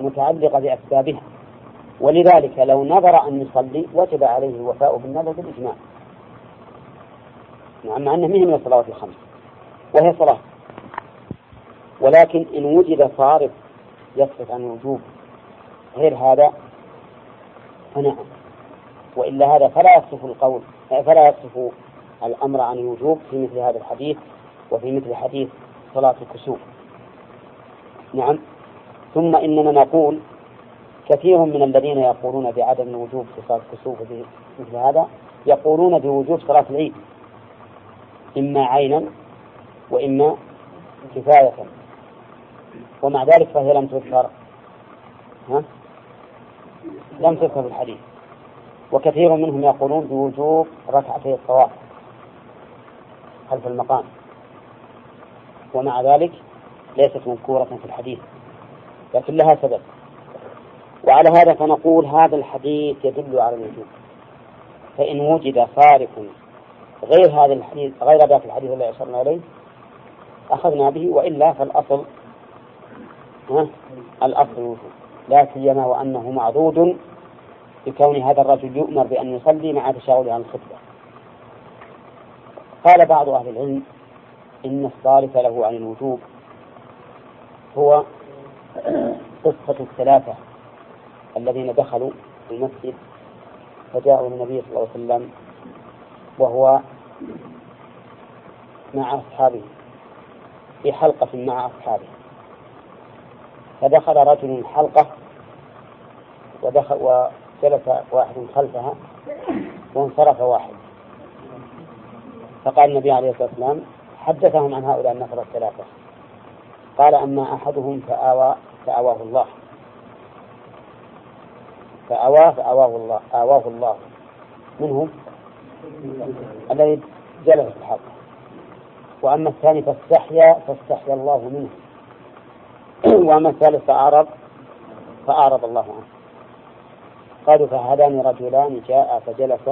متعلقة بأسبابها. ولذلك لو نظر أن يصلي وجب عليه الوفاء بالنذر بالإجماع. نعم مع أنه من الصلوات الخمس. وهي صلاة. ولكن إن وجد صارف يصرف عن الوجوب غير هذا فنعم. وإلا هذا فلا يصف القول فلا يصف الأمر عن الوجوب في مثل هذا الحديث وفي مثل حديث صلاة الكسوف. نعم. ثم إننا نقول كثير من الذين يقولون بعدم الوجوب في صلاة الكسوف مثل هذا يقولون بوجوب صلاة العيد إما عينا وإما كفاية ومع ذلك فهي لم تذكر ها؟ لم تذكر في الحديث وكثير منهم يقولون بوجوب ركعتي الطواف خلف المقام ومع ذلك ليست مذكورة في الحديث لكن لها سبب. وعلى هذا فنقول هذا الحديث يدل على الوجوب فإن وجد صارف غير هذا الحديث غير ذاك الحديث الذي أشرنا إليه أخذنا به وإلا فالأصل ها الأصل الوجوب لا سيما وأنه معضود بكون هذا الرجل يؤمر بأن يصلي مع تشاغله عن الخطبة. قال بعض أهل العلم إن الصارف له عن الوجوب هو قصة الثلاثة الذين دخلوا المسجد فجاءوا للنبي صلى الله عليه وسلم وهو مع أصحابه في حلقة مع أصحابه. فدخل رجل الحلقة ودخل وجلس واحد خلفها وانصرف واحد. فقال النبي عليه الصلاة والسلام حدثهم عن هؤلاء النفر الثلاثة قال أما أحدهم فآوى فآواه الله. فآواه فآواه الله. آواه الله. منهم الذي جلس في الحلقة وأما الثاني فاستحيا فاستحيا الله منه. وأما الثالث فأعرض فأعرض الله عنه. قالوا فهذان رجلان جاء فجلس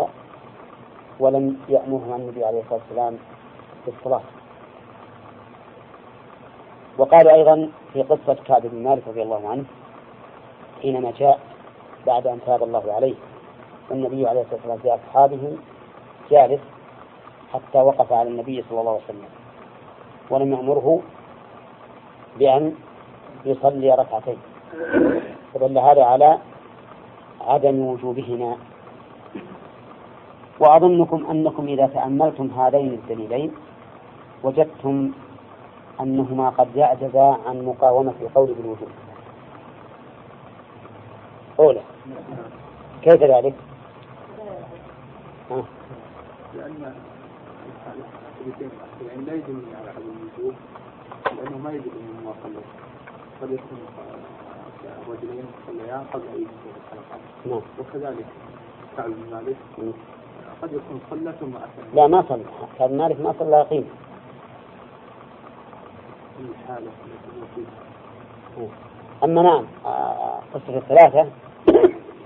ولم يأمره النبي عليه الصلاة والسلام بالصلاة. وقال أيضا في قصة كعب بن مالك رضي الله عنه حينما جاء بعد أن تاب الله عليه والنبي عليه الصلاة والسلام في أصحابه جالس حتى وقف على النبي صلى الله عليه وسلم ولم يأمره بأن يصلي ركعتين. فدل هذا على عدم وجوبهما. وأظنكم أنكم إذا تأملتم هذين الدليلين وجدتم أنهما قد يعجزا عن مقاومة القول بالوجوب. أولى. كيف ذلك؟ لأن يعني لا يدل على عدم الوجوب لأنه ما يدل أنه ما صلى قد يكون رجلين صليان قبل أن يدخل الحلقة نعم. وكذلك كعب بن مالك قد يكون صلى ثم أتى لا ما صلى. كعب مالك ما صلى يقين في الحالة التي فيها أما نعم آه، قصة الثلاثة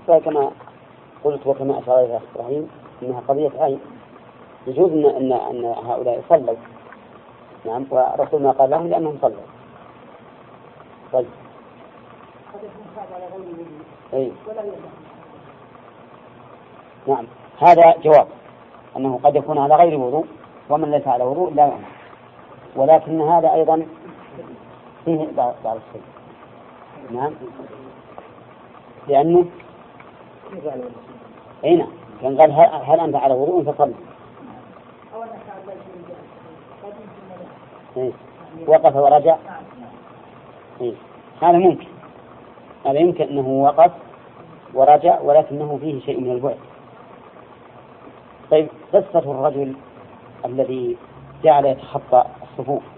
فكما قلت وكما أشار إليها إبراهيم أنها قضية عين. يجوز أن أن أن هؤلاء صلوا نعم ورسول ما قال لهم لأنهم صلوا. طيب. أي. نعم هذا جواب أنه قد يكون على غير وضوء ومن ليس على وضوء لا يعلم ولكن هذا أيضا فيه بعض الشيء نعم. لأنه أي نعم. كان قال هل أنت على وضوء فصل إيه. وقف ورجع. إيه. هذا ممكن. هذا يمكن أنه وقف ورجع ولكنه فيه شيء من البعد. طيب قصة الرجل الذي جعل يتخطى الصفوف.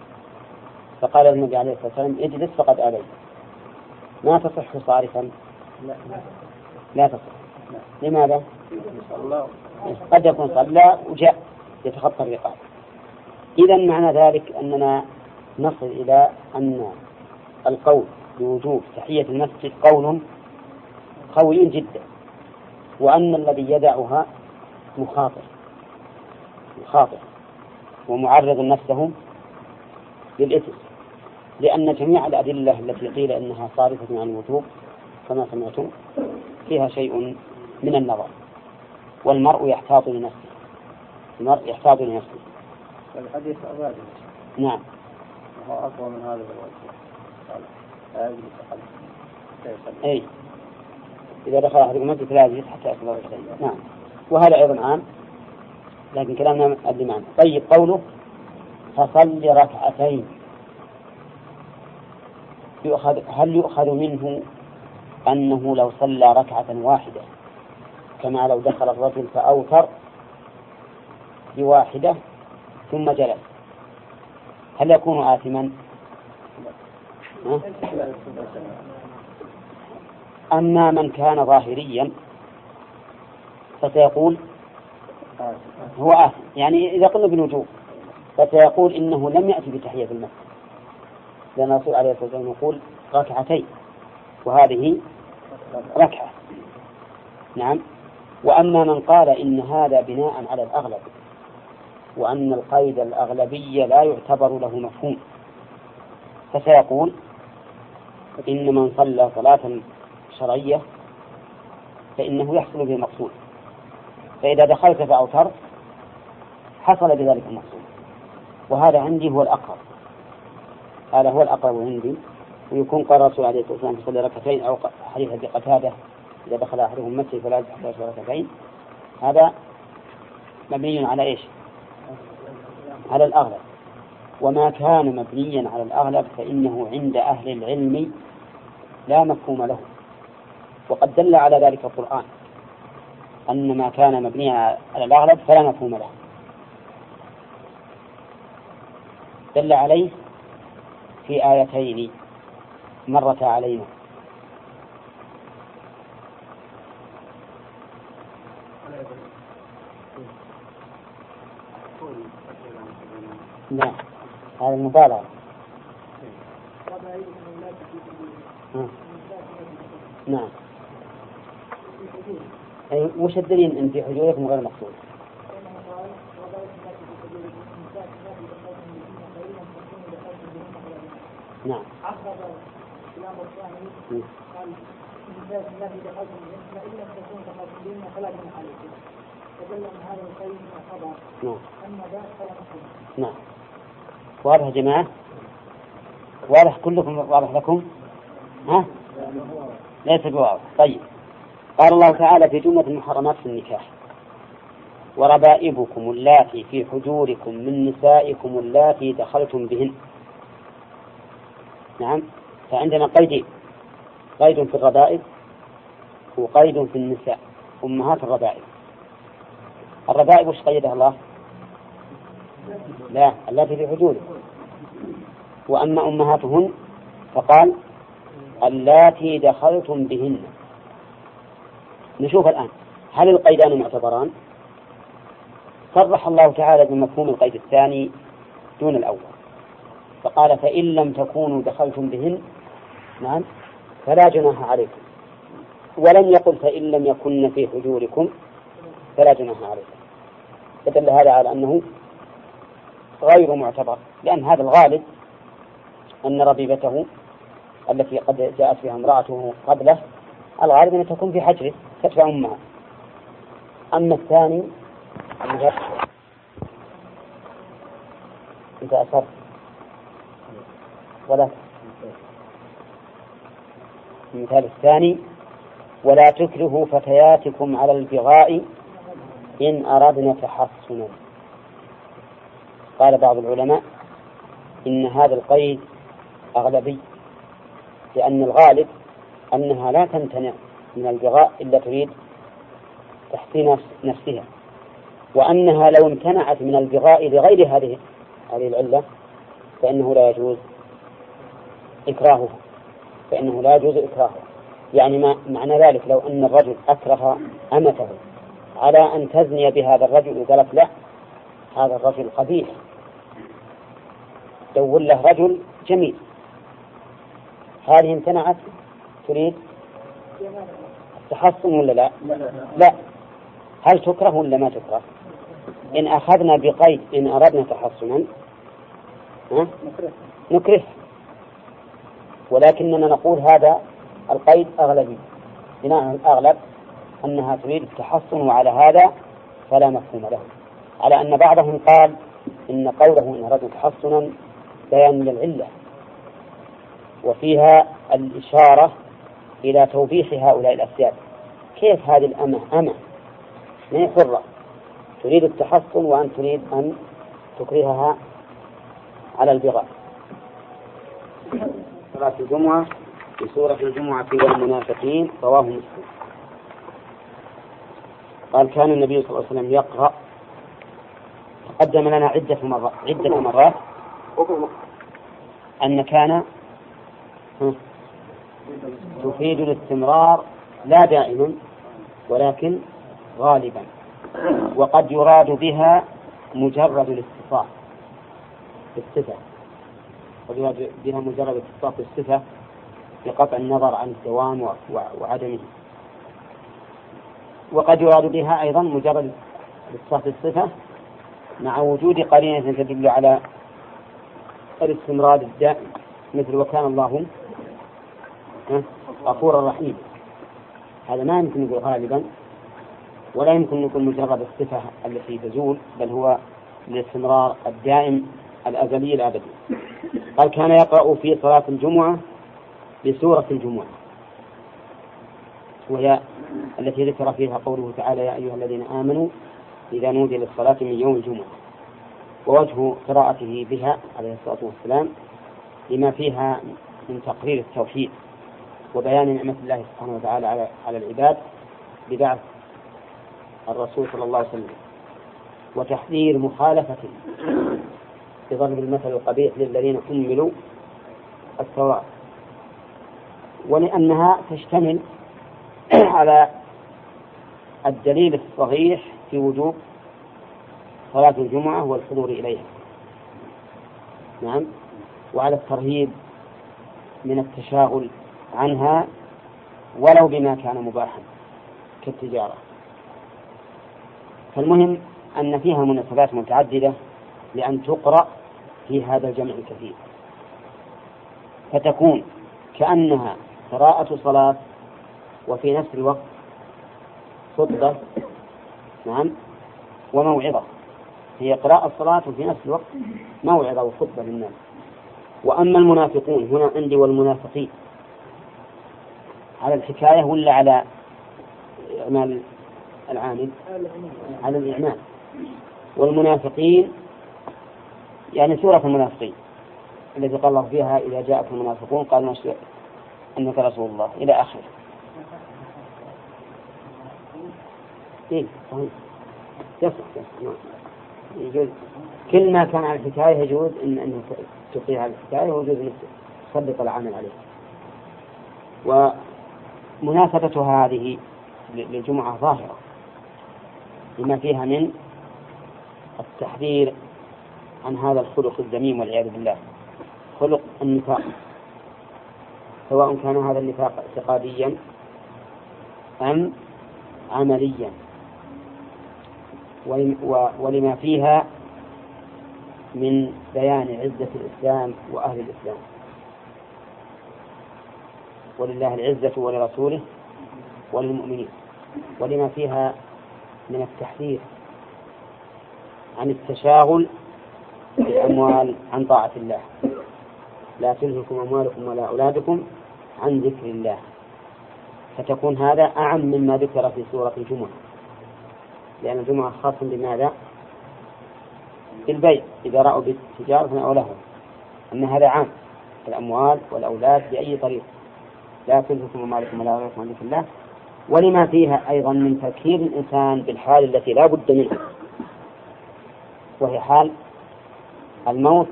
فقال النبي عليه الصلاة والسلام اجلس فقد آليت ما تصح صارفا؟ لا. تصح. لماذا؟ قد يكون صلى وجاء يتخطى الرقاب. إذا معنى ذلك أننا نصل إلى أن القول بوجوب تحية المسجد قول قوي جدا وأن الذي يدعها مخاطر. مخاطر. ومعرض نفسه للإثم. لأن جميع الأدلة التي قيل إنها صارفة عن الوجوب كما سمعتم فيها شيء من النظر. والمرء يحتاط لنفسه. المرء يحتاط لنفسه. الحديث أبدا نعم. وهو أقوى من هذا الوجه لا أي. إذا دخل أحدكم المسجد فلا يجلس حتى يصلي ركعتين نعم. وهذا أيضا عام. لكن كلامنا أدري معنا طيب قوله فصل ركعتين. يؤخذ هل يؤخذ منه أنه لو صلى ركعة واحدة كما لو دخل الرجل فأوتر بواحدة ثم جلس؟ هل يكون آثما؟ أما من كان ظاهريا فسيقول هو آثم. يعني إذا قلنا بالوجوب فسيقول إنه لم يأتي بتحية المسجد. لأن الرسول عليه الصلاة والسلام يقول ركعتين وهذه ركعة. نعم. وأما من قال إن هذا بناء على الأغلب وأن القيد الأغلبي لا يعتبر له مفهوم فسيقول إن من صلى صلاة شرعية فإنه يحصل به المقصود فإذا دخلت فأوترت حصل بذلك المقصود وهذا عندي هو الأقرب. هذا هو الأقرب عندي. ويكون قال الرسول عليه الصلاة والسلام يصلي ركعتين أو حديث أبي قتادة إذا دخل أحدهم المسجد فلا يصلي ركعتين. هذا مبني على إيش؟ على الأغلب. وما كان مبنيا على الأغلب فإنه عند أهل العلم لا مفهوم له. وقد دل على ذلك القرآن. أن ما كان مبنيا على الأغلب فلا مفهوم له. دل عليه في آيتين مرتا علينا. نعم. هذا المبالغة. نعم. أي وش الدليل أن في حجوركم غير مقصود؟ نعم. كلام قال الذي دخلتم فإن لم تكونوا دخلتم بهن فلا جناح عليكم. فدل من هذا الخير ما خبر. نعم. أما ذاك فلا نعم. واضح يا جماعة؟ واضح كلكم واضح لكم؟ ها؟ ليس بواضح. طيب. قال الله تعالى في جملة المحرمات في النكاح. وربائبكم اللاتي في حجوركم من نسائكم اللاتي دخلتم بهن. نعم. فعندنا قيدين قيد في الربائب وقيد في النساء أمهات الربائب. الربائب وش قيدها الله؟ لا اللاتي في حجوركم وأما أمهاتهن فقال اللاتي دخلتم بهن. نشوف الآن هل القيدان معتبران؟ صرح الله تعالى بمفهوم القيد الثاني دون الأول. فقال فإن لم تكونوا دخلتم بهن نعم فلا جناح عليكم. ولم يقل فإن لم يكن في حجوركم فلا جناح عليكم. فدل هذا على أنه غير معتبر لأن هذا الغالب أن ربيبته التي قد جاءت بها امرأته قبله الغالب أن تكون في حجره تدفع أمها. أما الثاني إذا أصر ولا المثال الثاني ولا تكرهوا فتياتكم على البغاء إن أردنا تحصنا. قال بعض العلماء إن هذا القيد أغلبي لأن الغالب أنها لا تمتنع من البغاء إلا تريد تحسين نفسها وأنها لو امتنعت من البغاء لغير هذه هذه العلة فإنه لا يجوز إكراهها فإنه لا يجوز إكراهها يعني ما معنى ذلك لو أن الرجل أكره أمته على أن تزني بهذا الرجل وقالت لا هذا الرجل قبيح. دور له رجل جميل. هذه امتنعت؟ تريد؟ التحصن ولا لا؟ لا هل تكره ولا ما تكره؟ إن أخذنا بقيد إن أردنا تحصنا نكره. ولكننا نقول هذا القيد أغلبي. بناء على الأغلب أنها تريد التحصن وعلى هذا فلا مفهوم له. على أن بعضهم قال إن قوله إن أراد تحصنا بيان للعلة. وفيها الإشارة إلى توبيخ هؤلاء الأسياد. كيف هذه الأمة أمة؟ ما هي حرة؟ تريد التحصن وأن تريد أن تكرهها على البغاء. صلاة الجمعة في سورة الجمعة والمنافقين رواه مسلم. قال كان النبي صلى الله عليه وسلم يقرأ تقدم لنا عدة مرات عدة مرات أن كان تفيد الاستمرار لا دائما ولكن غالبا وقد يراد بها مجرد الاتصاف بالصفة يراد بها مجرد الاتصاف بالصفة بقطع النظر عن الدوام وعدمه. وقد يراد بها أيضا مجرد الاتصاف بالصفة مع وجود قرينة تدل على الاستمرار الدائم مثل وكان الله غفورا رحيما هذا ما يمكن نقول غالبا ولا يمكن نقول مجرد الصفة التي تزول بل هو الاستمرار الدائم الأزلي الأبدي قال كان يقرأ في صلاة الجمعة بسورة الجمعة وهي التي ذكر فيها قوله تعالى يا أيها الذين آمنوا إذا نودي للصلاة من يوم الجمعة. ووجه قراءته بها عليه الصلاة والسلام لما فيها من تقرير التوحيد وبيان نعمة الله سبحانه وتعالى على على العباد ببعث الرسول صلى الله عليه وسلم وتحذير مخالفته بضرب المثل القبيح للذين حملوا التوراة. ولأنها تشتمل على الدليل الصحيح في وجوب صلاة الجمعة والحضور إليها. نعم. وعلى الترهيب من التشاغل عنها ولو بما كان مباحا كالتجارة. فالمهم أن فيها مناسبات متعددة لأن تقرأ في هذا الجمع الكثير. فتكون كأنها قراءة صلاة وفي نفس الوقت خطبة نعم وموعظة. هي قراءة الصلاة وفي نفس الوقت موعظة وخطبة للناس. وأما المنافقون هنا عندي والمنافقين. على الحكاية ولا على إعمال العامل؟ على الإعمال. والمنافقين يعني سورة المنافقين التي قال الله فيها إذا جاءكم المنافقون قالوا نشهد أنك رسول الله. إلى آخره. إيه صحيح. يصح يصح. يجوز. كل ما كان على الحكاية يجوز إن أن تطيع على الحكاية ويجوز أن تسلط العمل عليه. ومناسبة هذه للجمعة ظاهرة لما فيها من التحذير عن هذا الخلق الذميم والعياذ بالله. خلق النفاق. سواء كان هذا النفاق اعتقاديا أم عمليا. ولما فيها من بيان عزة الإسلام وأهل الإسلام. ولله العزة ولرسوله وللمؤمنين. ولما فيها من التحذير عن التشاغل بالأموال عن طاعة الله. لا تلهكم أموالكم ولا أولادكم عن ذكر الله. فتكون هذا أعم مما ذكر في سورة الجمعة. لأن الجمعة خاص بماذا؟ بالبيع إذا رأوا بالتجارة أو لهم. أن هذا عام. الأموال والأولاد بأي طريق. لا تلهكم أموالكم ولا أولادكم عن ذكر الله. ولما فيها أيضا من تذكير الإنسان بالحال التي لا بد منها. وهي حال الموت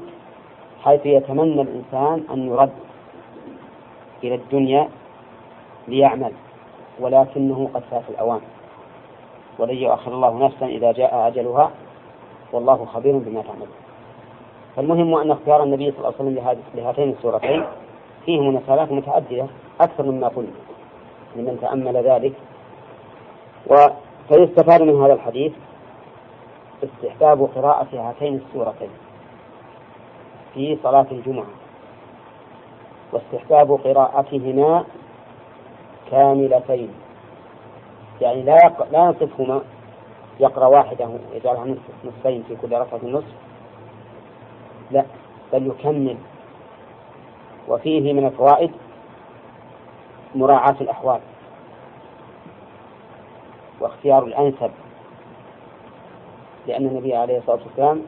حيث يتمنى الإنسان أن يرد إلى الدنيا ليعمل ولكنه قد فات الأوان. ولن يؤخر الله نفسا إذا جاء أجلها والله خبير بما تعمل فالمهم أن اختيار النبي صلى الله عليه وسلم لهاتين السورتين فيه مناسبات متعددة أكثر مما قلنا لمن تأمل ذلك. فيستفاد من هذا الحديث استحباب قراءة هاتين السورتين في صلاة الجمعة. واستحباب قراءتهما كاملتين. يعني لا يق... لا ينصفهما يقرأ واحدة يجعلها نصف نصفين في كل ركعة نصف لا بل يكمل. وفيه من الفوائد مراعاة الأحوال. واختيار الأنسب. لأن النبي عليه الصلاة والسلام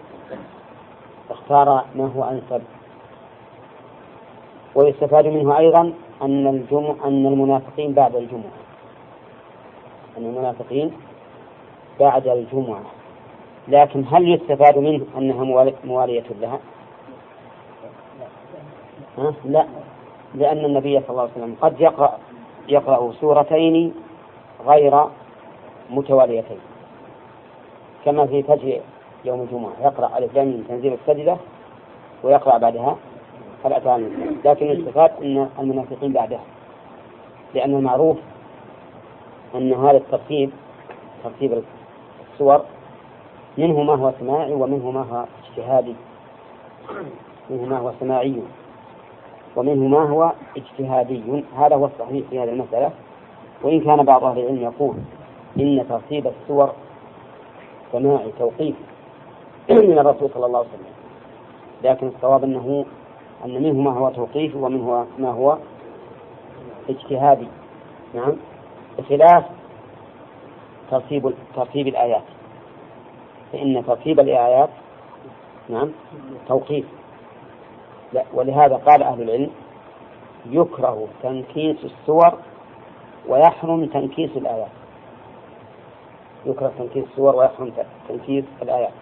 اختار ما هو أنسب. ويستفاد منه أيضا أن الجمع أن المنافقين بعد الجمعة. أن المنافقين بعد الجمعة. لكن هل يستفاد منه أنها موالية لها؟ ها؟ لا. لأن النبي صلى الله عليه وسلم قد يقرأ يقرأ سورتين غير متواليتين. كما في فجر يوم الجمعة يقرأ ألف لام تنزيل السجدة ويقرأ بعدها الأتان لكن يستفاد أن المنافقين بعدها لأن المعروف أن هذا الترتيب ترتيب الصور منه ما هو سماعي ومنه ما هو اجتهادي. منه ما هو سماعي ومنه ما هو اجتهادي. هذا هو الصحيح في هذه المسألة. وإن كان بعض أهل العلم يقول إن ترتيب السور سماعي توقيف من الرسول صلى الله عليه وسلم. لكن الصواب أنه أن منه ما هو توقيفي ومنه ما هو اجتهادي. نعم؟ بخلاف ترتيب ترتيب الآيات. فإن ترتيب الآيات نعم؟ توقيف. لا ولهذا قال أهل العلم يكره تنكيس السور ويحرم تنكيس الآيات. يكره تنكيس السور ويحرم تنكيس الآيات.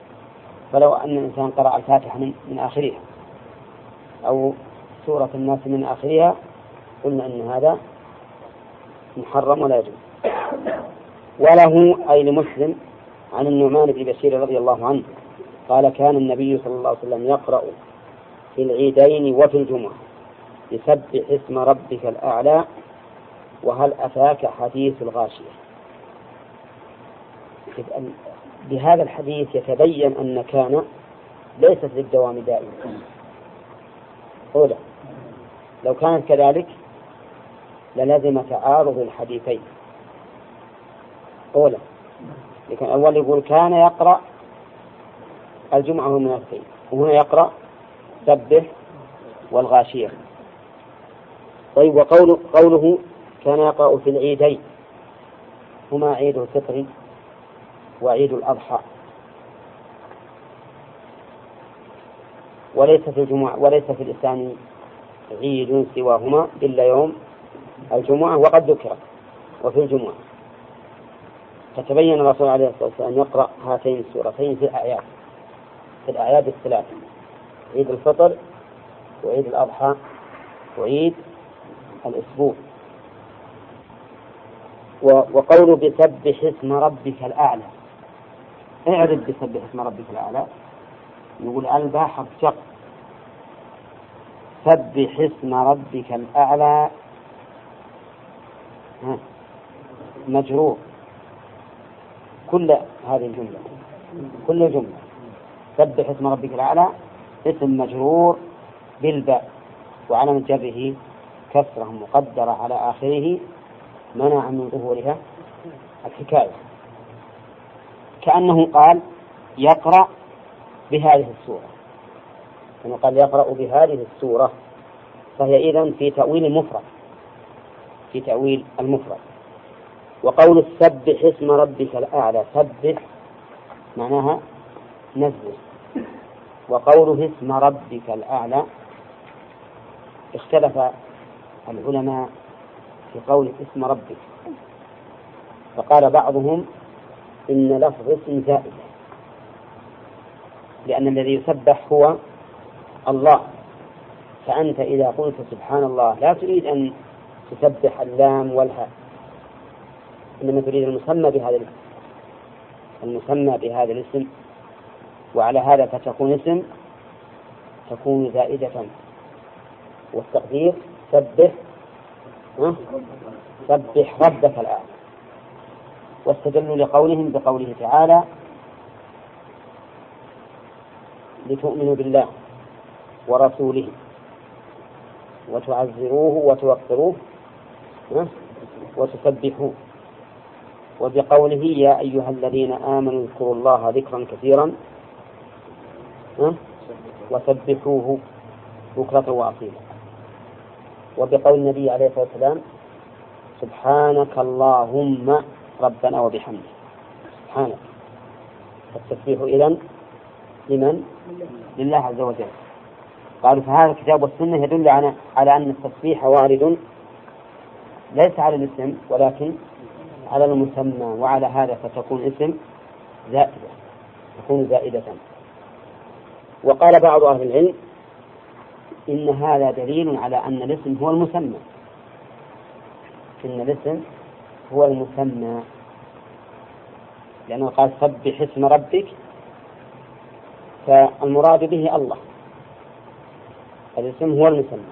فلو أن الإنسان قرأ الفاتحة من, من آخرها أو سورة الناس من آخرها قلنا أن هذا محرم ولا يجوز. وله أي لمسلم عن النعمان بن بشير رضي الله عنه قال كان النبي صلى الله عليه وسلم يقرأ في العيدين وفي الجمعة يسبح اسم ربك الأعلى وهل أتاك حديث الغاشية؟ بهذا الحديث يتبين أن كان ليست للدوام دائما. أولى لو كانت كذلك للزم تعارض الحديثين. أولى لكن أول يقول كان يقرأ الجمعة والمنافقين وهنا يقرأ سبح والغاشية. طيب وقوله قوله كان يقرأ في العيدين. هما عيد الفطر وعيد الأضحى. وليس في الجمعة وليس في الإسلام عيد سواهما إلا يوم الجمعة وقد ذكر وفي الجمعة. فتبين الرسول عليه الصلاة والسلام يقرأ هاتين السورتين في الأعياد في الأعياد الثلاث عيد الفطر وعيد الأضحى وعيد الأسبوع. وقوله بسبح اسم ربك الأعلى. اعرف بسبح اسم ربك الأعلى. يقول الباء حرف شق. سبح اسم ربك الأعلى. مجرور كل هذه الجملة. كل جملة. سبح اسم ربك الأعلى. اسم مجرور بالباء. وعلى جره كسرة مقدرة على آخره. منع من ظهورها. الحكاية. كأنه قال يقرأ بهذه السورة. كما قال يقرأ بهذه السورة فهي إذن في تأويل المفرد في تأويل المفرد. وقول سبح اسم ربك الأعلى سبح معناها نزل. وقوله اسم ربك الأعلى اختلف العلماء في قول اسم ربك. فقال بعضهم إن لفظ اسم زائد لأن الذي يسبح هو الله. فأنت إذا قلت سبحان الله لا تريد أن تسبح اللام والهاء. إنما تريد المسمى بهذا الاسم. المسمى بهذا الاسم. وعلى هذا فتكون اسم تكون زائدة. والتقدير سبح سبح ربك الأعلى. واستدلوا لقولهم بقوله تعالى لتؤمنوا بالله ورسوله وتعزروه وتوقروه وتسبحوه. وبقوله يا أيها الذين آمنوا اذكروا الله ذكرا كثيرا وسبحوه بكرة وأصيلا. وبقول النبي عليه الصلاة والسلام سبحانك اللهم ربنا وبحمدك سبحانك. التسبيح إذن لمن؟ لله عز وجل. قالوا فهذا الكتاب والسنة يدل على على أن التسبيح وارد ليس على الاسم ولكن على المسمى وعلى هذا فتكون اسم زائدة. تكون زائدة. وقال بعض أهل العلم إن هذا دليل على أن الاسم هو المسمى. إن الاسم هو المسمى لأنه قال سبح اسم ربك فالمراد به الله. الاسم هو المسمى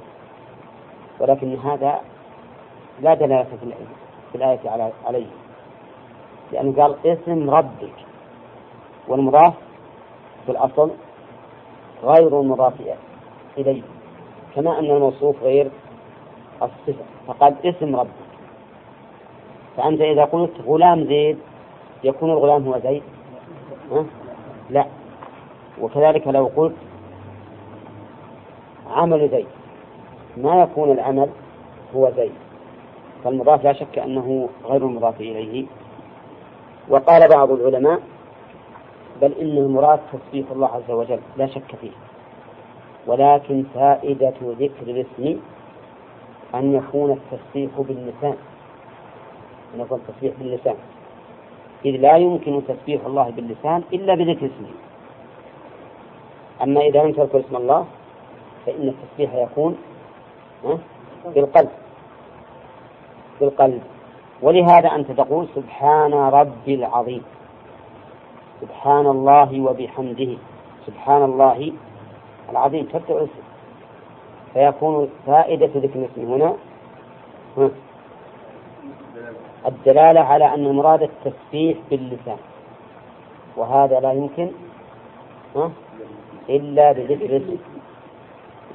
ولكن هذا لا دلالة في الآية عليه. لأنه قال اسم ربك. والمضاف في الأصل غير المضاف إليه كما أن الموصوف غير الصفة. فقال اسم ربك. فأنت إذا قلت غلام زيد يكون الغلام هو زيد؟ لا. وكذلك لو قلت عمل زيد ما يكون العمل هو زيد؟ فالمضاف لا شك أنه غير المضاف إليه. وقال بعض العلماء بل إن المراد تسبيح الله عز وجل لا شك فيه. ولكن فائدة ذكر الاسم أن يكون التسبيح باللسان. يكون التسبيح باللسان. إذ لا يمكن تسبيح الله باللسان إلا بذكر اسمه. أما إذا لم تذكر اسم الله فإن التسبيح يكون بالقلب. بالقلب. ولهذا أنت تقول سبحان ربي العظيم. سبحان الله وبحمده. سبحان الله العظيم. تبدأ اسم. فيكون فائدة ذكر الاسم هنا. الدلالة على أن المراد التسبيح باللسان. وهذا لا يمكن إلا بذكر الاسم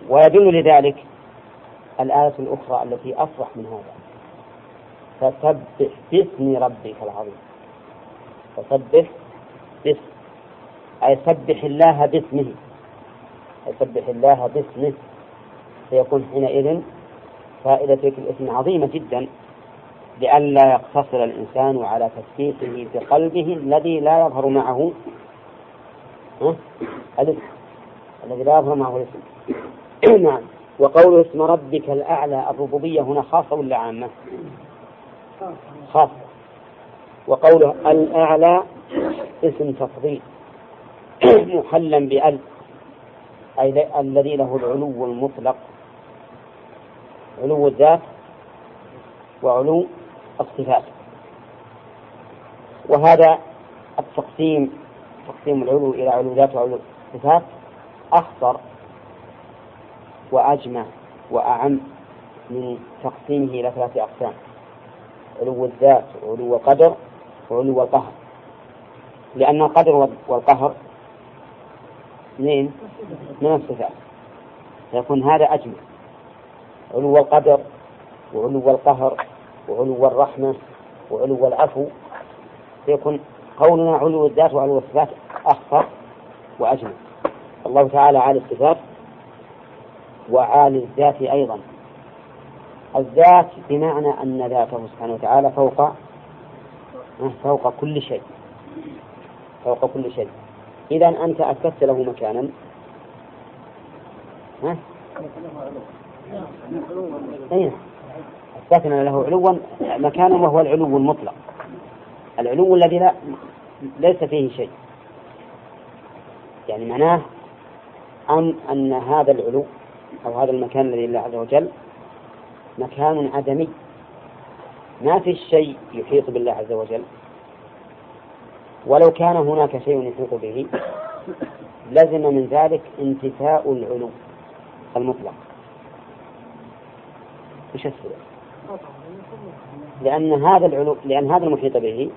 ويدل لذلك الآية الأخرى التي أصرح من هذا. فسبح باسم ربك العظيم. فسبح باسم أي سبح الله باسمه. أي سبح الله باسمه. فيكون حينئذ فائدة الاسم عظيمة جدا. لئلا يقتصر الإنسان على تسبيحه بقلبه الذي لا يظهر معه. الاسم الذي لا يظهر معه الاسم. نعم. وقول اسم ربك الأعلى الربوبية هنا خاصة ولا عامة؟ خاصة. وقوله الأعلى اسم تفضيل. محلا بأل. أي الذي له العلو المطلق. علو الذات. وعلو الصفات. وهذا التقسيم تقسيم العلو إلى علو ذات وعلو الصفات أخطر وأجمع وأعم من تقسيمه إلى ثلاثة أقسام علو الذات وعلو القدر وعلو القهر. لأن القدر والقهر اثنين من الصفات فيكون هذا أجمع علو القدر وعلو القهر وعلو الرحمة وعلو العفو فيكون قولنا علو الذات وعلو الصفات أخطر وأجمل. الله تعالى عالي الصفات وعالي الذات أيضا. الذات بمعنى أن ذاته سبحانه وتعالى فوق فوق كل شيء. فوق كل شيء. إذا أنت أثبتت له مكانا. ها؟ أين أثبتنا له علوا مكانا وهو العلو المطلق. العلو الذي لا ليس فيه شيء. يعني معناه أن أن هذا العلو أو هذا المكان الذي لله عز وجل مكان عدمي. ما في شيء يحيط بالله عز وجل. ولو كان هناك شيء يحيط به لزم من ذلك انتفاء العلو المطلق. وش السبب؟ لأن هذا العلو لأن هذا المحيط به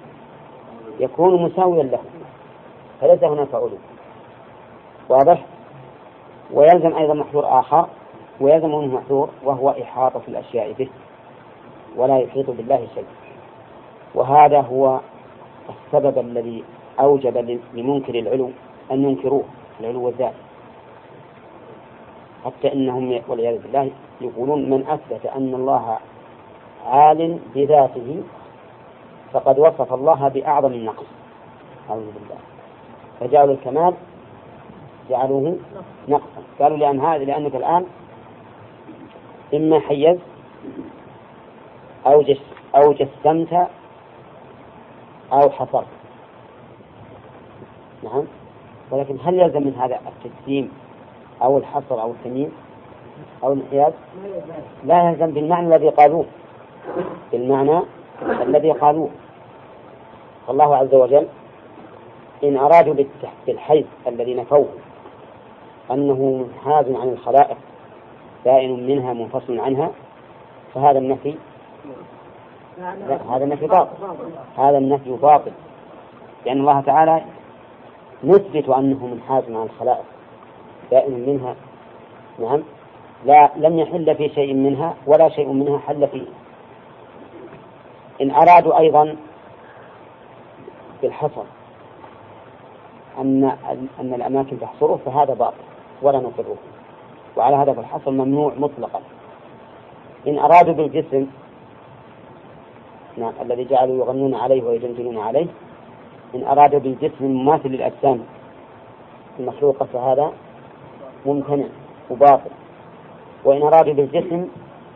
يكون مساويا له. فليس هناك علو. واضح؟ ويلزم أيضا محذور آخر. ويلزم منه محذور وهو إحاطة الأشياء به ولا يحيط بالله شيء. وهذا هو السبب الذي أوجب لمنكر العلو أن ينكروه. العلو الذات حتى إنهم والعياذ بالله يقولون من أثبت أن الله عال بذاته فقد وصف الله بأعظم النقص. أعوذ بالله. فجعلوا الكمال جعلوه نقصا. قالوا لأن هذا لأنك الآن إما حيزت أو جس أو جسمت أو حصرت. نعم. ولكن هل يلزم من هذا التجسيم أو الحصر أو التمييز أو الانحياز؟ لا يلزم بالمعنى الذي قالوه. بالمعنى الذي قالوه. فالله عز وجل إن أرادوا بالحيز الذي نفوه أنه منحاز عن الخلائق بائن منها منفصل عنها فهذا النفي هذا النفي باطل. هذا النفي باطل. لأن الله تعالى نثبت أنه منحاز عن الخلائق بائن منها. نعم. لا لم يحل في شيء منها ولا شيء منها حل فيه إن أرادوا أيضا بالحصر أن أن الأماكن تحصره فهذا باطل ولا نقره. وعلى هذا فالحصر ممنوع مطلقا. إن أرادوا بالجسم نعم الذي جعلوا يغنون عليه ويجنجنون عليه إن أرادوا بالجسم المماثل للأجسام المخلوقة فهذا ممتنع وباطل. وإن أرادوا بالجسم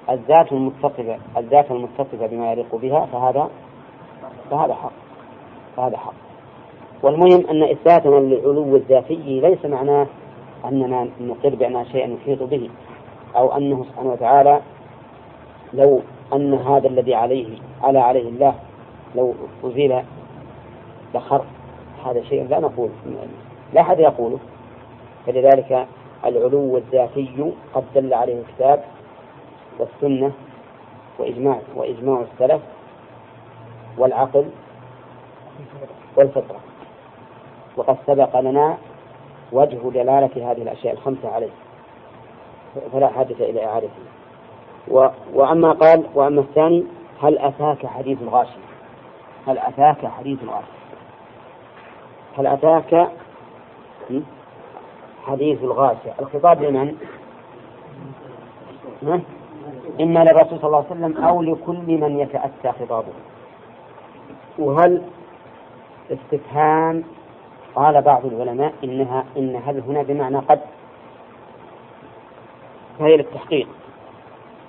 الذات المتصفة الذات المتصفة بما يليق بها فهذا فهذا حق. فهذا حق. والمهم أن إثباتنا للعلو الذاتي ليس معناه أننا نقر بأن شيئا يحيط به أو أنه سبحانه وتعالى لو أن هذا الذي عليه على عليه الله لو أزيل لخر هذا شيء لا نقول. لا أحد يقوله. فلذلك العلو الذاتي قد دل عليه الكتاب والسنة وإجماع وإجماع السلف والعقل والفطرة. وقد سبق لنا وجه دلالة هذه الأشياء الخمسة عليه. فلا حاجة إلى إعادته. وأما قال وأما الثاني هل أتاك حديث الغاشية؟ هل أتاك حديث الغاشية؟ هل أتاك حديث الغاشية؟ الخطاب لمن؟ إما للرسول صلى الله عليه وسلم أو لكل من يتأتى خطابه. وهل استفهام قال بعض العلماء إنها إن هل هنا بمعنى قد فهي للتحقيق.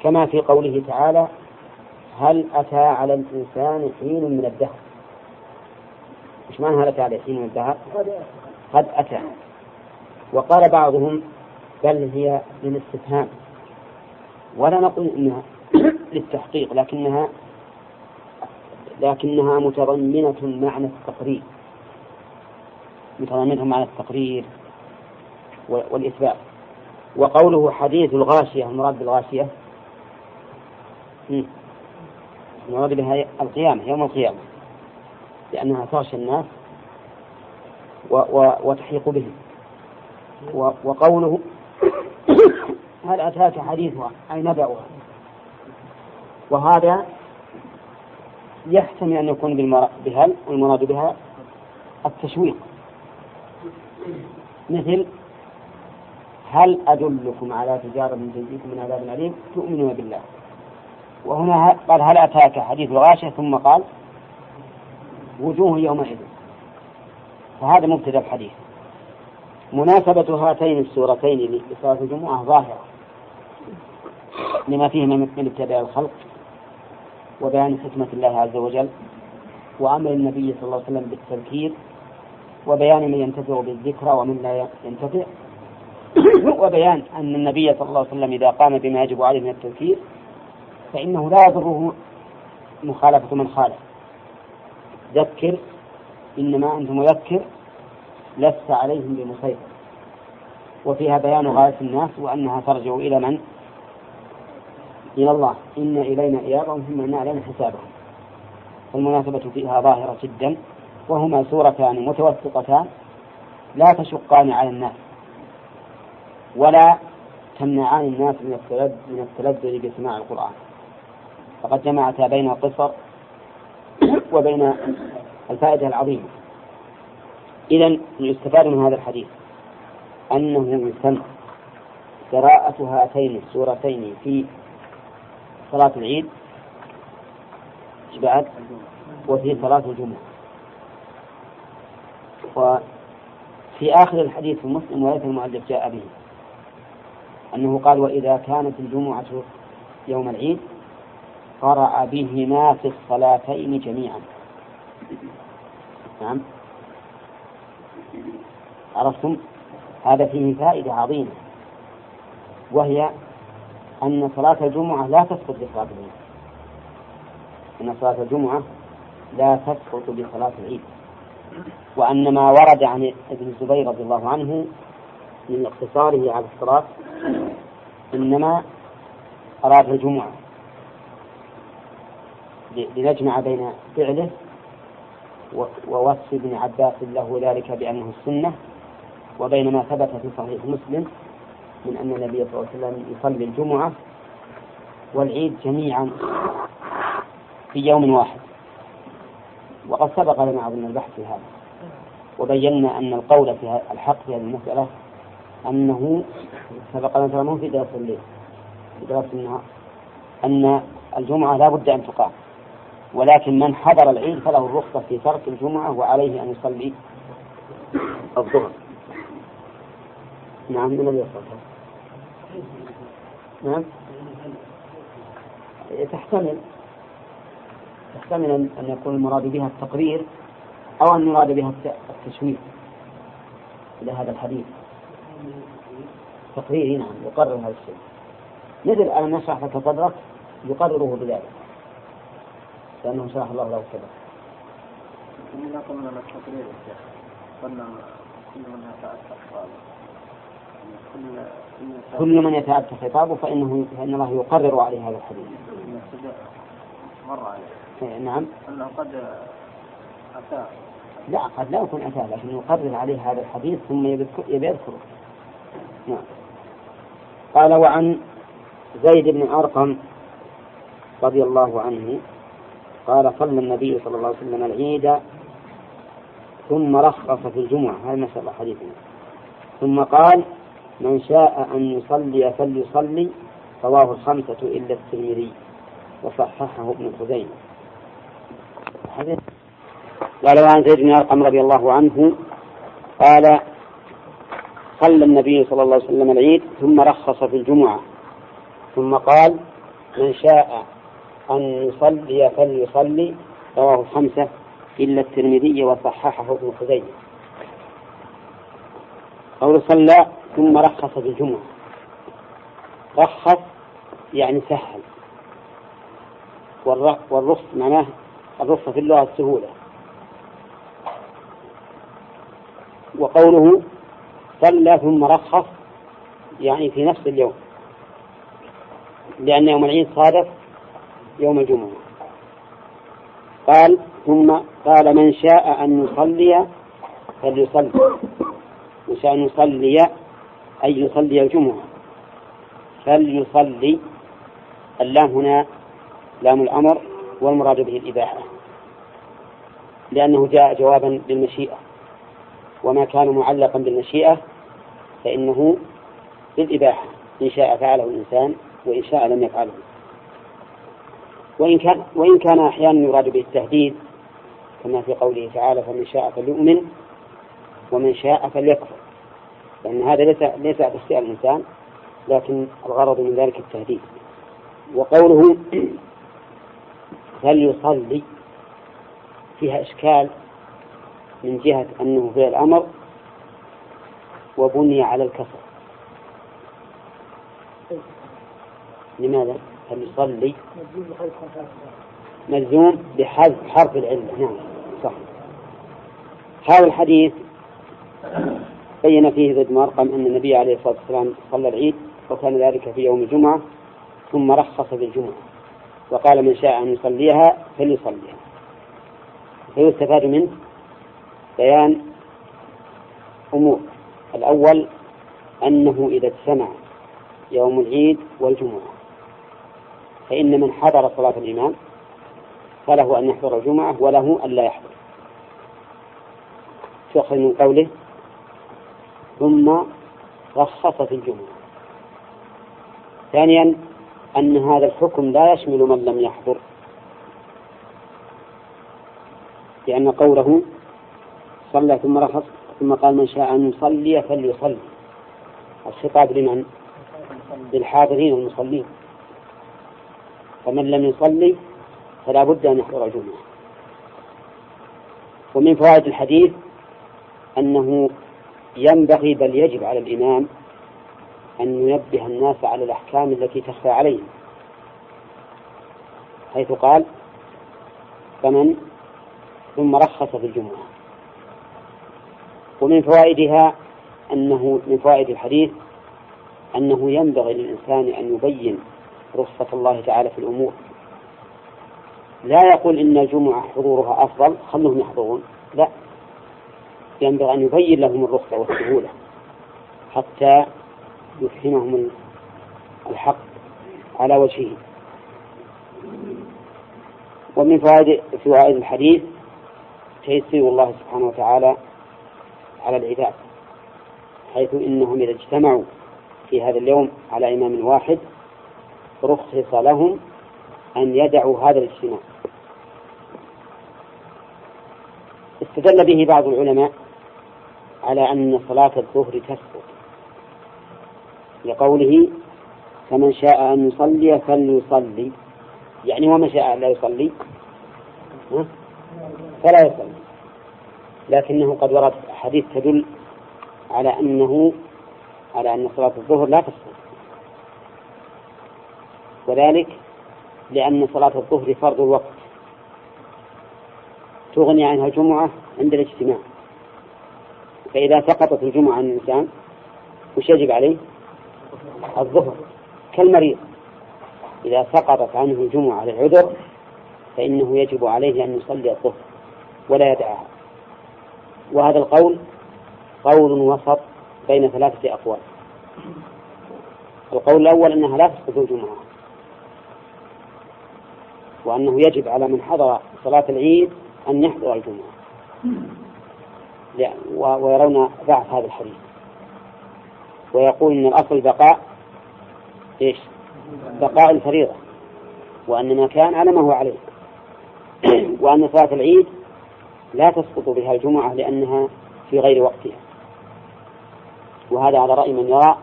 كما في قوله تعالى هل أتى على الإنسان حين من الدهر؟ إيش معنى هل أتى على حين من الدهر؟ قد أتى. وقال بعضهم بل هي للاستفهام ولا نقول إنها للتحقيق لكنها لكنها متضمنة معنى التقرير. متضمنة معنى التقرير والإثبات. وقوله حديث الغاشية المراد بالغاشية؟ المراد بها القيامة يوم القيامة. لأنها تغشى الناس و و وتحيق بهم. وقوله هل أتاك حديثها؟ أي نبأها. وهذا يحتمل أن يكون بهل والمراد بها التشويق. مثل هل أدلكم على تجارة من تنجيكم من عذاب أليم؟ تؤمنون بالله. وهنا قال هل أتاك حديث الغاشية؟ ثم قال وجوه يومئذ. فهذا مبتدأ الحديث مناسبة هاتين السورتين لصلاة الجمعة ظاهرة لما فيه من ابتداء الخلق وبيان حكمة الله عز وجل وأمر النبي صلى الله عليه وسلم بالتذكير وبيان من ينتفع بالذكرى ومن لا ينتفع وبيان أن النبي صلى الله عليه وسلم إذا قام بما يجب عليه من التذكير فإنه لا يضره مخالفة من خالف. ذكر إنما أنت مذكر لست عليهم بمسيطر. وفيها بيان غاية الناس وأنها ترجع إلى من؟ إلى الله. إن إلينا إيابهم ثم إن علينا حسابهم. المناسبة فيها ظاهرة جدا وهما سورتان متوسطتان لا تشقان على الناس ولا تمنعان الناس من التلذذ من التلذذ بسماع القرآن. فقد جمعتا بين القصر وبين الفائدة العظيمة. إذا يستفاد من هذا الحديث أنه يسمى قراءة هاتين السورتين في صلاة العيد بعد وفي صلاة الجمعة. وفي آخر الحديث في مسلم وليس المؤلف جاء به أنه قال وإذا كانت الجمعة يوم العيد قرأ بهما في الصلاتين جميعا. نعم. عرفتم؟ هذا فيه فائدة عظيمة وهي أن صلاة الجمعة لا تسقط بصلاة العيد. أن صلاة الجمعة لا تسقط بصلاة العيد. وأن ما ورد عن ابن الزبير رضي الله عنه من اقتصاره على الصلاة إنما أراد الجمعة لنجمع بين فعله ووصف ابن عباس له ذلك بأنه السنة وبين ما ثبت في صحيح مسلم من أن النبي صلى الله عليه وسلم يصلي الجمعة والعيد جميعا في يوم واحد. وقد سبق لنا أظن البحث في هذا. وبينا أن القول في الحق في هذه المسألة أنه سبق لنا في درس الليل. في درس النهار. أن الجمعة لا بد أن تقام. ولكن من حضر العيد فله الرخصة في ترك الجمعة وعليه أن يصلي الظهر. نعم من الذي يصلي؟ نعم. تحتمل تحتمل أن يكون المراد بها التقرير أو أن يراد بها التشويه إلى هذا الحديث. تقرير نعم يقرر هذا الشيء. مثل ألم نشرح لك صدرك يقرره بذلك. لأنه شرح الله له صدرك كل من يتأتى خطابه فإنه فإن الله يقرر عليه هذا الحديث. مر عليه. إيه، نعم. أنه قد أتى. لا قد لا يكون أتى لكن يقرر عليه هذا الحديث ثم يذكره. نعم. قال وعن زيد بن أرقم رضي الله عنه قال صلى النبي صلى الله عليه وسلم العيد ثم رخص في الجمعة. هذا الله حديثنا. ثم قال من شاء أن يصلي فليصلي رواه الخمسة إلا الترمذي وصححه ابن خزيمة. قال وعن زيد بن أرقم رضي الله عنه قال صلى النبي صلى الله عليه وسلم العيد ثم رخص في الجمعة. ثم قال من شاء أن يصلي فليصلي رواه الخمسة إلا الترمذي وصححه ابن خزيمة. قول صلى ثم رخص في الجمعة. رخص يعني سهل. والرخص معناه الرخصة في اللغة السهولة. وقوله صلى ثم رخص يعني في نفس اليوم. لأن يوم العيد صادف يوم الجمعة. قال ثم قال من شاء أن يصلي فليصلي. من شاء أن يصلي أي يصلي الجمعة. فليصلي. اللام هنا لام الأمر والمراد به الإباحة. لأنه جاء جوابا بالمشيئة. وما كان معلقا بالمشيئة فإنه بالإباحة. إن شاء فعله الإنسان وإن شاء لم يفعله. وإن كان وإن كان أحيانا يراد به التهديد كما في قوله تعالى فمن شاء فليؤمن ومن شاء فليكفر. لأن هذا ليس ليس باختيار الإنسان لكن الغرض من ذلك التهديد. وقوله فليصلي فيها إشكال من جهة أنه في الأمر وبني على الكسر لماذا؟ فليصلي ملزوم بحذف حرف العلة. نعم صح. هذا الحديث بين فيه زيد بن أرقم أن النبي عليه الصلاة والسلام صلى العيد وكان ذلك في يوم الجمعة ثم رخص بالجمعة وقال من شاء أن يصليها فليصليها. فيستفاد منه بيان أمور. الأول أنه إذا اجتمع يوم العيد والجمعة فإن من حضر صلاة الإمام فله أن يحضر الجمعة وله أن لا يحضر. تؤخذ من قوله ثم رخص في الجمعة. ثانيا أن هذا الحكم لا يشمل من لم يحضر. لأن قوله صلى ثم رخص ثم قال من شاء أن يصلي فليصلي. الخطاب لمن؟ للحاضرين المصلين فمن لم يصلي فلا بد أن يحضر الجمعة. ومن فوائد الحديث أنه ينبغي بل يجب على الإمام أن ينبه الناس على الأحكام التي تخفى عليهم. حيث قال فمن ثم رخص في الجمعة. ومن فوائدها أنه من فوائد الحديث أنه ينبغي للإنسان أن يبين رخصة الله تعالى في الأمور. لا يقول إن الجمعة حضورها أفضل خلهم يحضرون. لا. ينبغي أن يبين لهم الرخصة والسهولة حتى يفهمهم الحق على وجهه ومن فوائد فوائد الحديث تيسير الله سبحانه وتعالى على العباد حيث إنهم إذا اجتمعوا في هذا اليوم على إمام واحد رخص لهم أن يدعوا هذا الاجتماع. استدل به بعض العلماء على أن صلاة الظهر تسقط لقوله فمن شاء أن يصلي فليصلي. يعني ومن شاء أن لا يصلي؟ فلا يصلي. لكنه قد ورد حديث تدل على أنه على أن صلاة الظهر لا تسقط. وذلك لأن صلاة الظهر فرض الوقت. تغني عنها الجمعة عند الاجتماع. فإذا سقطت الجمعة عن الإنسان وش يجب عليه؟ الظهر. كالمريض. إذا سقطت عنه الجمعة على العذر فإنه يجب عليه أن يصلي الظهر ولا يدعها. وهذا القول قول وسط بين ثلاثة أقوال. القول الأول أنها لا تسقط الجمعة. وأنه يجب على من حضر صلاة العيد أن يحضر الجمعة. ويرون ضعف هذا الحديث. ويقول أن الأصل بقاء إيش؟ بقاء الفريضة. وأن ما كان على ما هو عليه وأن صلاة العيد لا تسقط بها الجمعة لأنها في غير وقتها. وهذا على رأي من يرى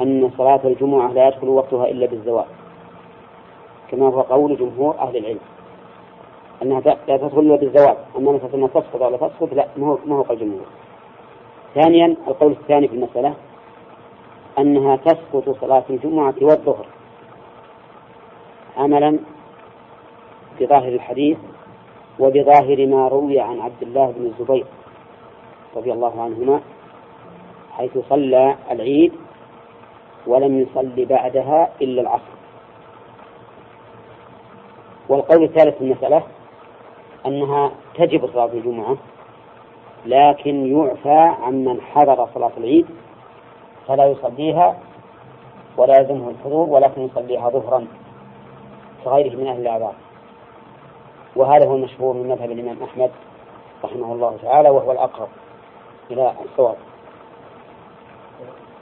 أن صلاة الجمعة لا يدخل وقتها إلا بالزواج. كما هو قول جمهور أهل العلم. أنها لا تدخل بالزواج. أما مسألة أنها تسقط أو لا تسقط لا ما هو قول جمهور. ثانيا القول الثاني في المسألة أنها تسقط صلاة الجمعة والظهر. عملا بظاهر الحديث وبظاهر ما روي عن عبد الله بن الزبير رضي الله عنهما حيث صلى العيد ولم يصلي بعدها إلا العصر. والقول الثالث في المسألة أنها تجب صلاة الجمعة لكن يعفى عمن حضر صلاة العيد فلا يصليها ولا يلزمه الحضور ولكن يصليها ظهرا كغيره من أهل الأعذار. وهذا هو المشهور من مذهب الإمام أحمد رحمه الله تعالى وهو الأقرب إلى الصواب.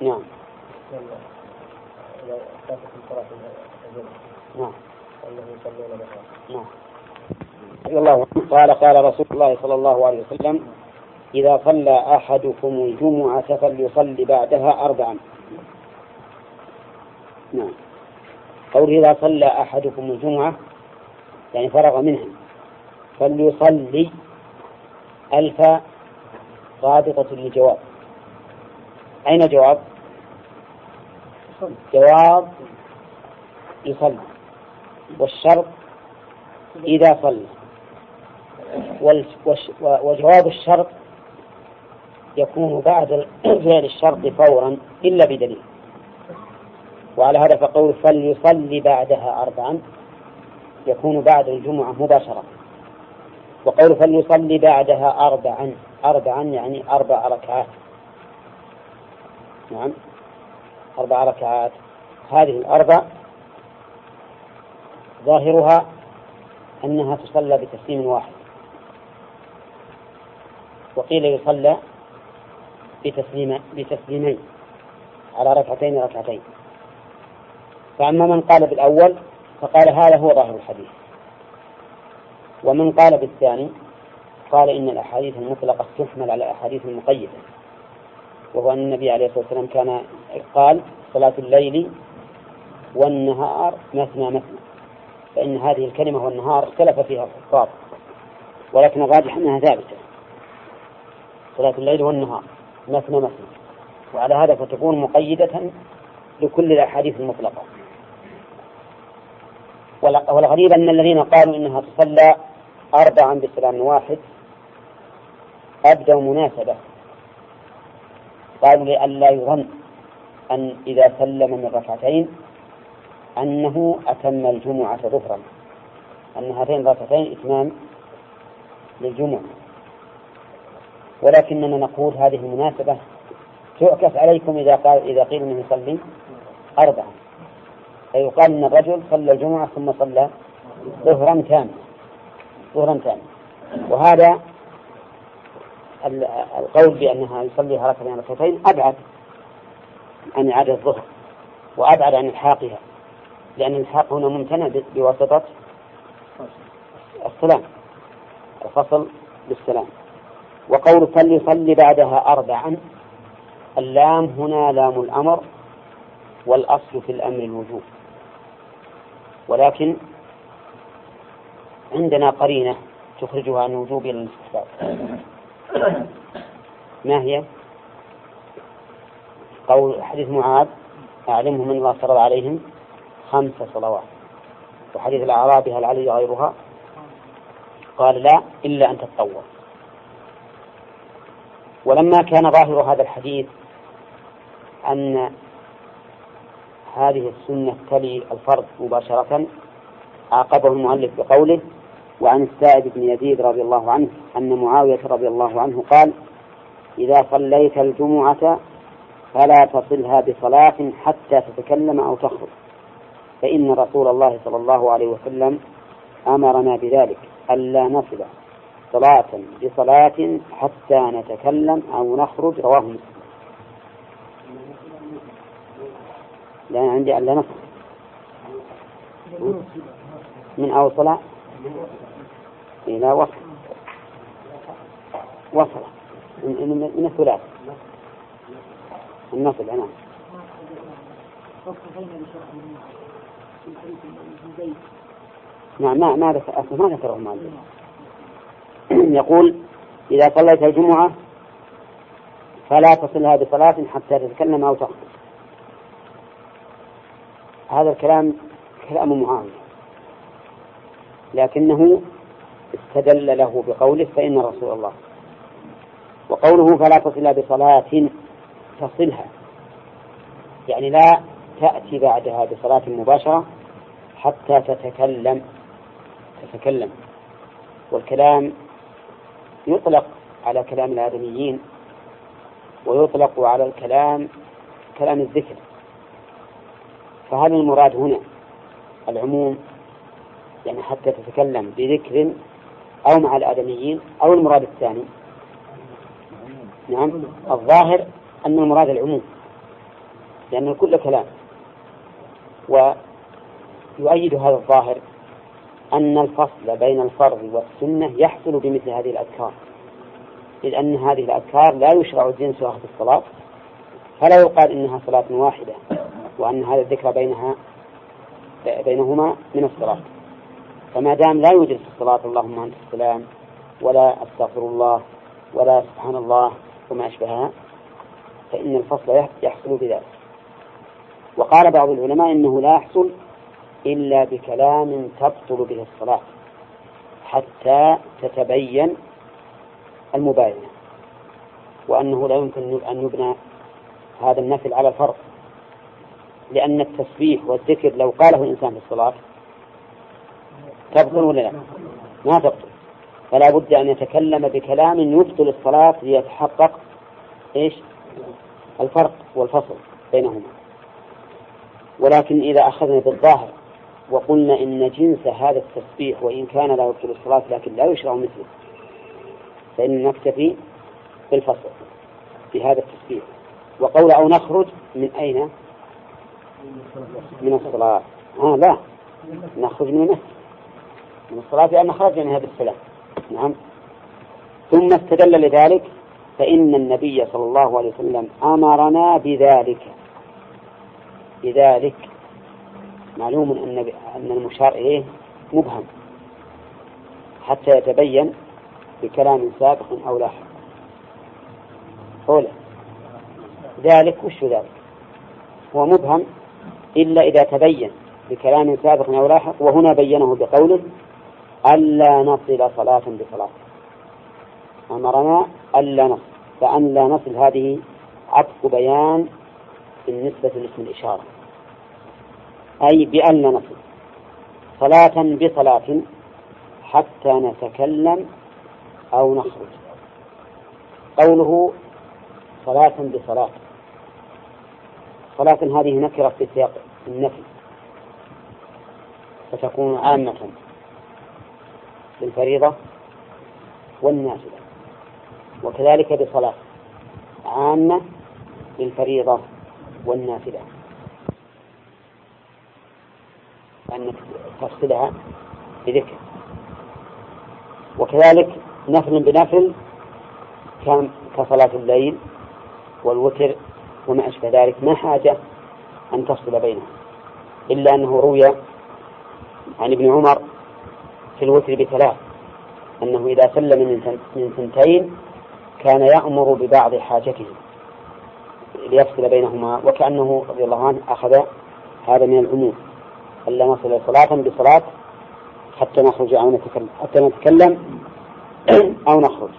نعم. نعم. نعم الله قال قال رسول الله صلى الله عليه وسلم إذا صلى أحدكم الجمعة فليصلي بعدها أربعا. نعم. قول إذا صلى أحدكم الجمعة يعني فرغ منها فليصلي ألف رابطة للجواب. أين جواب؟ جواب يصلي. والشرط إذا صلى. وجواب الشرط يكون بعد فعل الشرط فورا إلا بدليل. وعلى هذا فقول فليصلي بعدها أربعا يكون بعد الجمعة مباشرة. وقول فليصلي بعدها أربعا أربعا يعني أربع ركعات. نعم. أربع ركعات. هذه الأربع ظاهرها أنها تصلى بتسليم واحد. وقيل يصلى بتسليم بتسليمين على ركعتين ركعتين فأما من قال بالأول فقال هذا هو ظاهر الحديث. ومن قال بالثاني قال إن الأحاديث المطلقة تحمل على الأحاديث المقيدة. وهو أن النبي عليه الصلاة والسلام كان قال صلاة الليل والنهار مثنى مثنى. فإن هذه الكلمة والنهار اختلف فيها الخطاب ولكن الراجح أنها ثابتة. صلاة الليل والنهار مثنى مثنى. وعلى هذا فتكون مقيدة لكل الأحاديث المطلقة. والغريب أن الذين قالوا إنها تصلى أربعا بسلام واحد أبدوا مناسبة. قالوا لئلا يظن أن إذا سلم من ركعتين أنه أتم الجمعة ظهرا. أن هاتين الركعتين إتمام للجمعة. ولكننا نقول هذه المناسبة تعكس عليكم إذا قال إذا قيل أنه يصلي أربعة. فيقال أن الرجل صلى الجمعة ثم صلى ظهرا تاما ظهرا تاما وهذا القول بأنها يصليها ركعتين ركعتين أبعد عن إعادة الظهر وأبعد عن إلحاقها. لأن الإلحاق هنا ممتنع بواسطة السلام الفصل بالسلام. وقول فليصلي بعدها أربعا اللام هنا لام الأمر والأصل في الأمر الوجوب. ولكن عندنا قرينة تخرجها عن الوجوب إلى الاستحباب. ما هي؟ قول حديث معاذ أعلمهم من الله فرض عليهم خمس صلوات. وحديث الأعرابي هل علي غيرها؟ قال لا إلا أن تتطور. ولما كان ظاهر هذا الحديث أن هذه السنة تلي الفرض مباشرة عاقبه المؤلف بقوله وعن السائب بن يزيد رضي الله عنه أن معاوية رضي الله عنه قال إذا صليت الجمعة فلا تصلها بصلاة حتى تتكلم أو تخرج. فإن رسول الله صلى الله عليه وسلم أمرنا بذلك ألا نصل صلاة بصلاة حتى نتكلم أو نخرج رواه مسلم. لا عندي ألا نصل. من أوصل إلى وصل. وصل. من, الثلاث. النصل نعم نعم ما ما أصلا ما ذكره مالك يقول إذا صليت الجمعة فلا تصلها بصلاة حتى تتكلم أو تخرج هذا الكلام كلام معاوية. لكنه استدل له بقوله فإن رسول الله. وقوله فلا تصلها بصلاة تصلها. يعني لا تأتي بعدها بصلاة مباشرة حتى تتكلم. تتكلم. والكلام يطلق على كلام الآدميين ويطلق على الكلام كلام الذكر. فهل المراد هنا العموم؟ يعني حتى تتكلم بذكر أو مع الآدميين أو المراد الثاني؟ نعم. الظاهر أن المراد العموم لأن كل كلام. ويؤيد هذا الظاهر أن الفصل بين الفرض والسنة يحصل بمثل هذه الأذكار. إذ أن هذه الأذكار لا يشرع جنسها في الصلاة فلا يقال إنها صلاة واحدة وأن هذا الذكر بينها بينهما من الصلاة. فما دام لا يوجد في الصلاة اللهم أنت السلام ولا أستغفر الله ولا سبحان الله وما أشبهها فإن الفصل يحصل بذلك. وقال بعض العلماء إنه لا يحصل إلا بكلام تبطل به الصلاة حتى تتبين المباينة وأنه لا يمكن أن يبنى هذا النفل على الفرض لأن التسبيح والذكر لو قاله الإنسان في الصلاة تبطل ولا لا؟ ما تبطل فلا بد أن يتكلم بكلام يبطل الصلاة ليتحقق إيش؟ الفرق والفصل بينهما ولكن إذا أخذنا بالظاهر وقلنا إن جنس هذا التسبيح وإن كان لا يبطل الصلاة لكن لا يشرع مثله فإن نكتفي بالفصل في هذا التسبيح. وقول أو نخرج من أين؟ من الصلاة. آه لا. نخرج من المسجد من الصلاة لأن خرجنا منها بالسلام. نعم. ثم استدل لذلك فإن النبي صلى الله عليه وسلم أمرنا بذلك. بذلك معلوم أن أن المشار إليه مبهم حتى يتبين بكلام سابق أو لاحق أولى ذلك وش ذلك؟ هو مبهم إلا إذا تبين بكلام سابق أو لاحق وهنا بينه بقوله ألا نصل صلاة بصلاة. أمرنا ألا نصل فأن لا نصل هذه عطف بيان بالنسبة لاسم الإشارة. أي بأن نصل صلاة بصلاة حتى نتكلم أو نخرج. قوله صلاة بصلاة. صلاة هذه نكرة في سياق النفي. فتكون عامة للفريضة والنافلة. وكذلك بصلاة عامة للفريضة والنافلة. أنك تفصلها بذكر. وكذلك نفل بنفل كان كصلاة الليل والوتر وما أشبه ذلك ما حاجة أن تفصل بينهم إلا أنه روي عن ابن عمر في الوتر بثلاث أنه إذا سلم من ثنتين كان يأمر ببعض حاجته ليفصل بينهما وكأنه رضي الله عنه أخذ هذا من العموم. ألا نصل صلاة بصلاة حتى نخرج أو نتكلم. حتى نتكلم أو نخرج.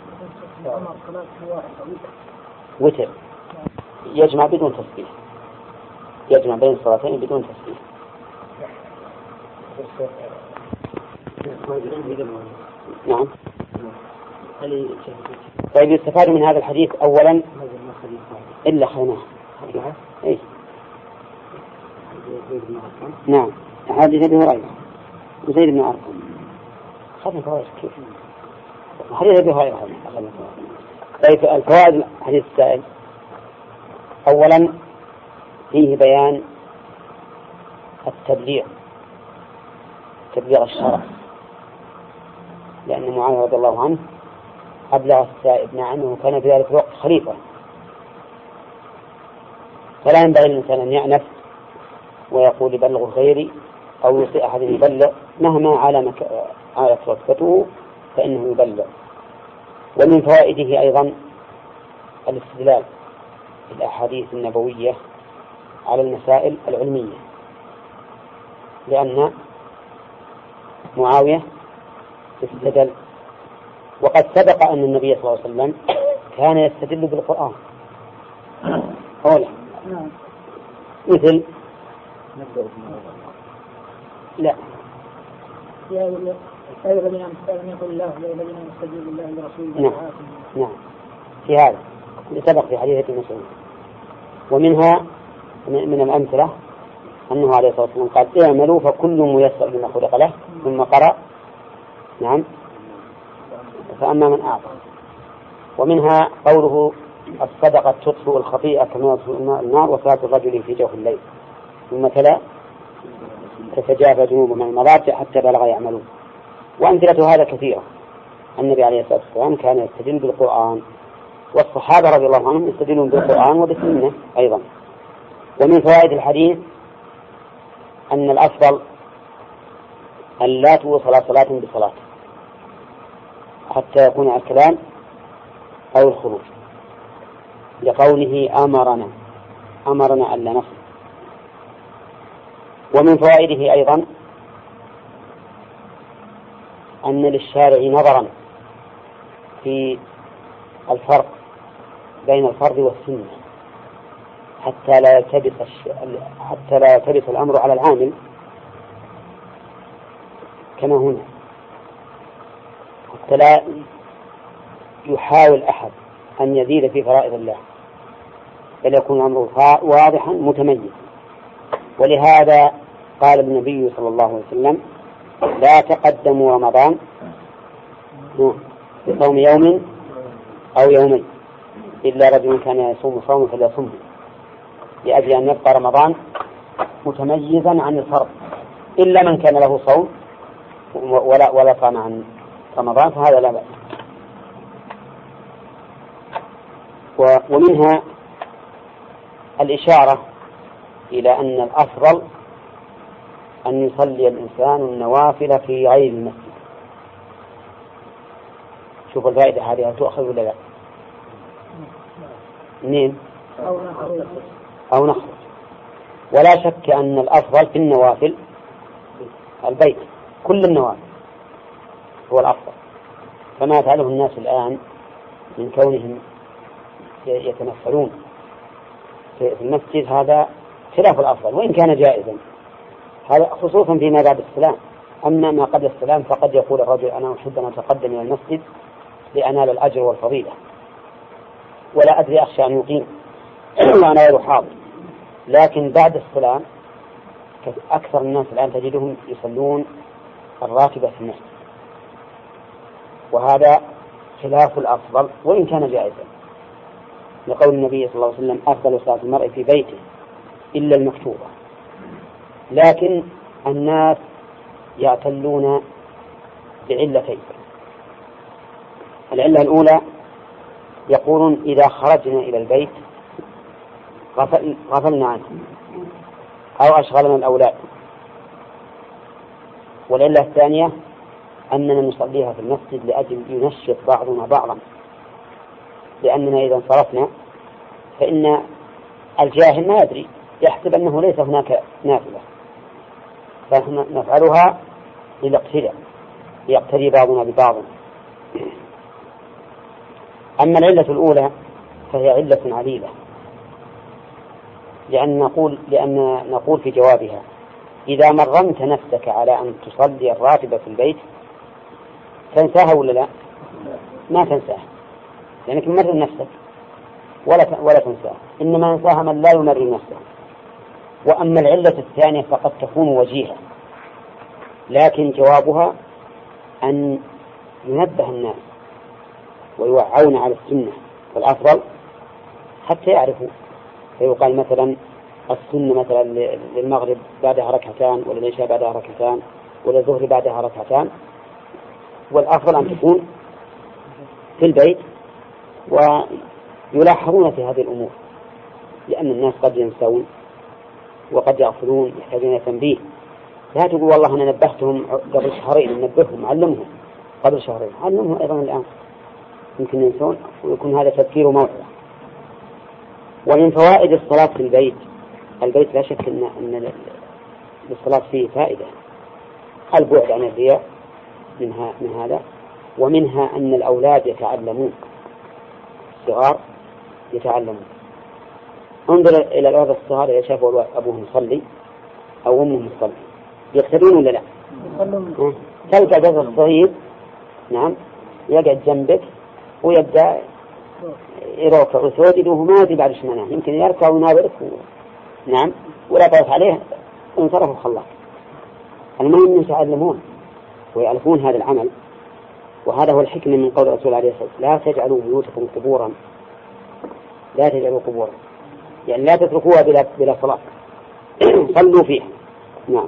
وتر. يجمع بدون تسبيح. يجمع بين الصلاتين بدون تسبيح. نعم. طيب يستفاد من هذا الحديث أولا إلا خلناه إيه؟ نعم. حديث أبي هريرة. وزيد بن أرقم خذنا فوائد كيف حديث أبي هريرة. طيب الفوائد؟ حديث السائل. أولا فيه بيان التبليغ. تبليغ الشرع. لأن معاوية رضي الله عنه أبلغ السائب مع أنه كان في ذلك الوقت خليفة. فلا ينبغي للإنسان أن يعنف ويقول يبلغ غيري أو يطيع أحد يبلغ مهما على على رتبته فإنه يبلغ. ومن فوائده أيضا الاستدلال بالأحاديث النبوية على المسائل العلمية لأن معاوية استدل وقد سبق أن النبي صلى الله عليه وسلم كان يستدل بالقرآن. أولا مثل لا يا الذين امنوا يقول الله يا الذين يستجيبوا الله لرسوله نعم نعم في هذا سبق في حديث ابن مسعود ومنها من الأمثلة أنه عليه الصلاة والسلام قال اعملوا فكل ميسر لما خلق له ثم قرأ نعم فأما من أعطى ومنها قوله الصدقة تطفئ الخطيئة كما يطفئ النار وصلاة الرجل في جوف الليل ثم تلا تتجافى جنوبهم عن المضاجع حتى بلغ يعملون وأمثلة هذا كثيرة. النبي عليه الصلاة والسلام كان يستدل بالقرآن والصحابة رضي الله عنهم يستدلون بالقرآن وبالسنة أيضا. ومن فوائد الحديث أن الأفضل أن لا توصل صلاة بصلاة حتى يكون الكلام أو الخروج. لقوله أمرنا أمرنا ألا نصل ومن فوائده أيضا أن للشارع نظرا في الفرق بين الفرض والسنة حتى لا يلتبس حتى لا يلتبس الأمر على العامل كما هنا حتى لا يحاول أحد أن يزيد في فرائض الله بل يكون الأمر واضحا متميزا. ولهذا قال النبي صلى الله عليه وسلم لا تقدموا رمضان بصوم يوم أو يومين إلا رجل كان يصوم صوم فليصمه لأجل أن يبقى رمضان متميزا عن الفرض. إلا من كان له صوم ولا ولا صام عن رمضان فهذا لا بأس. ومنها الإشارة إلى أن الأفضل أن يصلي الإنسان النوافل في غير المسجد. شوف الفائدة هذه تؤخذ ولا لا؟ منين؟ أو نخرج. ولا شك أن الأفضل في النوافل البيت. كل النوافل هو الأفضل. كما يفعله الناس الآن من كونهم يتنفلون في المسجد هذا خلاف الأفضل وإن كان جائزا. هذا خصوصا فيما بعد السلام. أما ما قبل السلام فقد يقول الرجل أنا أحب أن أتقدم إلى المسجد لأنال الأجر والفضيلة. ولا أدري أخشى أن يقيم. وأنا غير حاضر. لكن بعد السلام أكثر الناس الآن تجدهم يصلون الراتبة في المسجد. وهذا خلاف الأفضل وإن كان جائزا. لقول النبي صلى الله عليه وسلم أفضل صلاة المرء في بيته إلا المكتوبة. لكن الناس يعتلون بعلتين. العلة الأولى يقولون إذا خرجنا إلى البيت غفل غفلنا عنه أو أشغلنا الأولاد. والعلة الثانية أننا نصليها في المسجد لأجل ينشط بعضنا بعضا. لأننا إذا انصرفنا فإن الجاهل ما يدري يحسب أنه ليس هناك نافلة. فنحن نفعلها للاقتداء ليقتدي بعضنا ببعض أما العلة الأولى فهي علة عليلة لأن نقول لأن نقول في جوابها إذا مرنت نفسك على أن تصلي الراتبة في البيت تنساها ولا لا؟ ما تنساها لأنك مرن نفسك ولا ولا تنساها إنما ينساها من لا يمرن نفسه وأما العلة الثانية فقد تكون وجيهة. لكن جوابها أن ينبه الناس ويوعون على السنة والأفضل حتى يعرفوا. فيقال مثلا السنة مثلا للمغرب بعدها ركعتان وللعشاء بعدها ركعتان وللظهر بعدها ركعتان. والأفضل أن تكون في البيت ويلاحظون في هذه الأمور لأن الناس قد ينسون وقد يغفلون يحتاجون تنبيه. لا تقول والله أنا نبهتهم قبل شهرين ننبههم علمهم قبل شهرين. علمهم أيضا الآن. يمكن ينسون ويكون هذا تذكير موعظة ومن فوائد الصلاة في البيت البيت لا شك أن أن للصلاة فيه فائدة. البعد عن الرياء منها من هذا ومنها أن الأولاد يتعلمون. الصغار يتعلمون. انظر إلى الولد الصغار إذا شافوا أبوه يصلي أو أمه تصلي يقتدون ولا لا؟ تلقى الولد الصغير نعم يقعد جنبك ويبدأ يروك وسود وهو ما يدري بعد إيش معناه. يمكن يركع ويناظرك و... نعم ولا تعرف عليه انصرف وخلاك المهم يتعلمون ويعرفون هذا العمل. وهذا هو الحكمة من قول الرسول عليه الصلاة والسلام لا تجعلوا بيوتكم قبورا. لا تجعلوا قبورا. يعني لا تتركوها بلا بلا صلاة. صلوا فيها. نعم.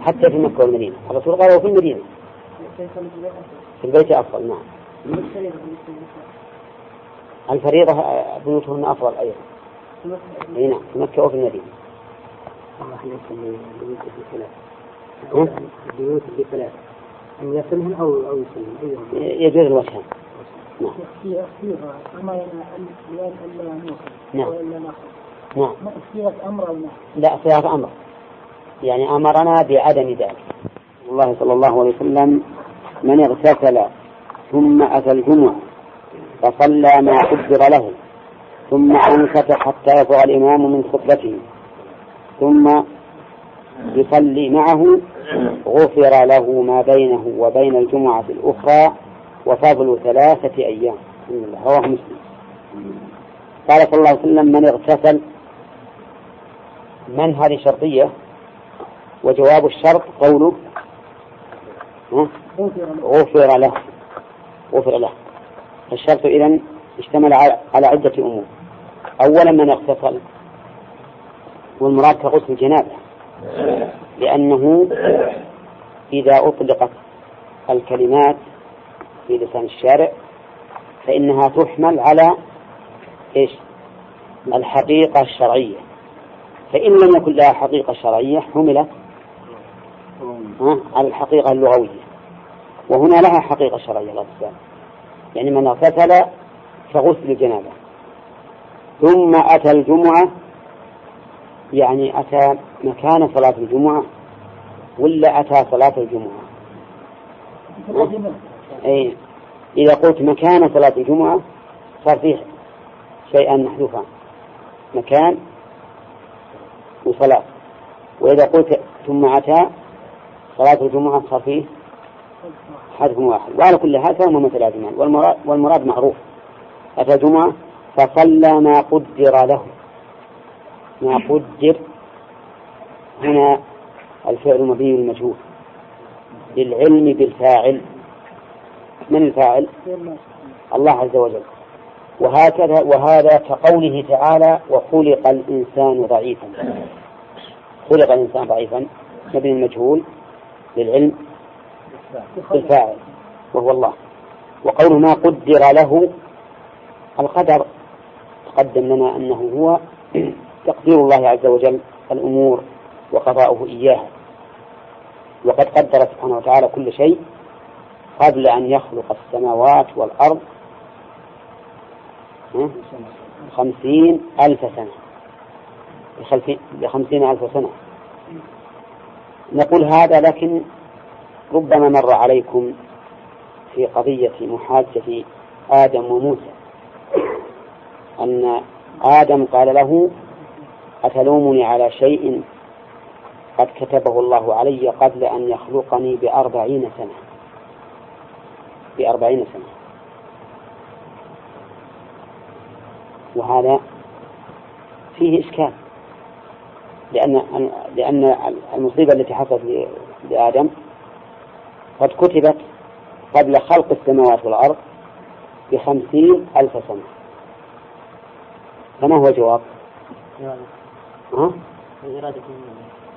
حتى في مكة والمدينة. الرسول قال في المدينة. في البيت أفضل. نعم. الفريضة بيوتهن أفضل أيضا. أي نعم. في مكة وفي المدينة. البيوت بثلاث أن يصلهن أو أو يصلهن. يجوز الوجهان نعم. نعم. نعم صيغة أمر أو نعم لا صيغة أمر. يعني أمرنا بعدم ذلك. الله صلى الله عليه وسلم من اغتسل ثم أتى الجمعة فصلى ما قدر له ثم أنصت حتى يطغى الإمام من خطبته ثم يصلي معه غفر له ما بينه وبين الجمعة الأخرى وفضل ثلاثة أيام. رواه مسلم. قال صلى الله عليه وسلم من اغتسل من هذه شرطية وجواب الشرط قوله غفر له. غفر له. الشرط إذن اشتمل على عدة أمور. أولا من اغتسل. والمراد كغسل الجنابة. لأنه إذا أطلقت الكلمات في لسان الشارع فإنها تحمل على إيش؟ الحقيقة الشرعية. فإن لم يكن لها حقيقة شرعية حملت على الحقيقة اللغوية. وهنا لها حقيقة شرعية الاغتسال يعني من اغتسل فغسل الجنابة. ثم أتى الجمعة يعني أتى مكان صلاة الجمعة ولا أتى صلاة الجمعة. إذا قلت مكان صلاة الجمعة صار فيه شيئا محذوفان مكان وصلاة. وإذا قلت ثم أتى صلاة الجمعة صار فيه حذف واحد. وعلى كل هذا فهما متلازمان والمراد, والمراد معروف. أتى الجمعة فصلى ما قدر له. ما قدر. هنا الفعل مبني المجهول للعلم بالفاعل. من الفاعل؟ الله عز وجل. وهكذا وهذا كقوله تعالى وخلق الإنسان ضعيفا. خلق الإنسان ضعيفا. مبني المجهول للعلم بالفاعل وهو الله. وقوله ما قدر له القدر تقدم لنا أنه هو تقدير الله عز وجل الأمور وقضاؤه إياها. وقد قدر سبحانه وتعالى كل شيء قبل أن يخلق السماوات والأرض خمسين ألف سنة. بخمسين ألف سنة. نقول هذا لكن ربما مر عليكم في قضية محاجة آدم وموسى. أن آدم قال له أتلومني على شيء؟ قد كتبه الله علي قبل أن يخلقني بأربعين سنة. بأربعين سنة. وهذا فيه إشكال. لأن لأن المصيبة التي حصلت لآدم قد كتبت قبل خلق السماوات والأرض بخمسين ألف سنة. فما هو الجواب؟ ها؟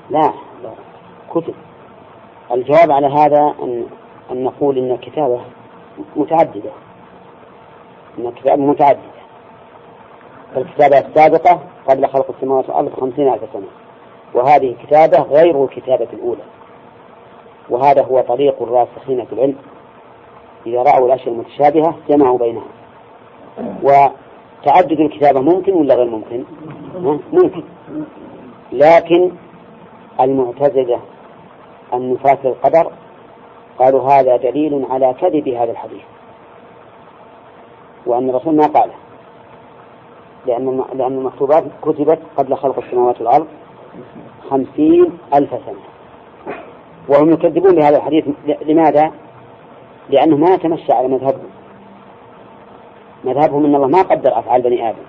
لا. كتب. الجواب على هذا أن أن نقول إن الكتابة متعددة. إن الكتابة متعددة فالكتابة السابقة قبل خلق السماوات والأرض بخمسين ألف سنة. وهذه كتابة غير الكتابة الأولى. وهذا هو طريق الراسخين في العلم. إذا رأوا الأشياء المتشابهة جمعوا بينها وتعدد الكتابة ممكن ولا غير ممكن؟ ممكن. لكن المعتزلة النفاة القدر قالوا هذا دليل على كذب هذا الحديث. وأن الرسول ما قاله لأن لأن المكتوبات كتبت قبل خلق السماوات والأرض خمسين ألف سنة. وهم يكذبون بهذا الحديث لماذا؟ لأنه ما يتمشى على مذهبهم. مذهبهم أن الله ما قدر أفعال بني آدم.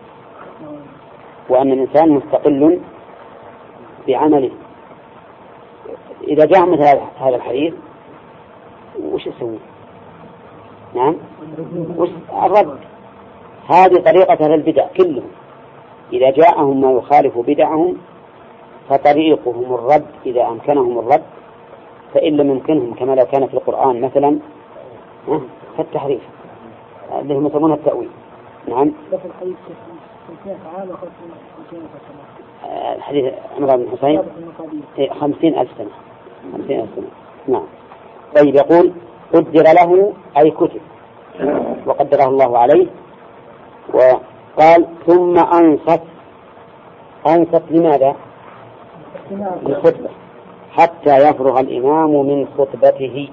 وأن الإنسان مستقل بعمله. إذا جاء مثل هذا الحديث وش يسوي؟ نعم؟ وش الرد؟ هذه طريقة أهل البدع كلهم. إذا جاءهم ما يخالف بدعهم فطريقهم الرد إذا أمكنهم الرد فإن لم يمكنهم كما لو كان في القرآن مثلا فالتحريف. اللي هم يسمونها التأويل. نعم؟ الحديث عمران بن حسين؟ خمسين ألف سنة. خمسين ألف سنة. نعم. طيب يقول قدر له أي كتب. وقدره الله عليه. وقال ثم أنصت. أنصت لماذا؟ للخطبة. حتى يفرغ الإمام من خطبته.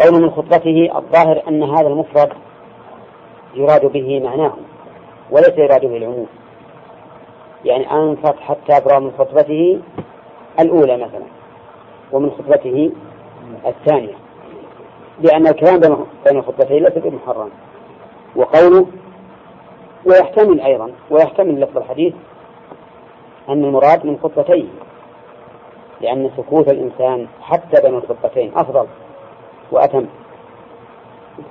قول من خطبته الظاهر أن هذا المفرد يراد به معناه وليس يراد به العموم. يعني أنصت حتى يفرغ من خطبته الأولى مثلا. ومن خطبته الثانية. لأن الكلام بين الخطبتين ليس بمحرم. وقوله ويحتمل أيضا ويحتمل لفظ الحديث أن المراد من خطبتين. لأن سكوت الإنسان حتى بين الخطبتين أفضل وأتم.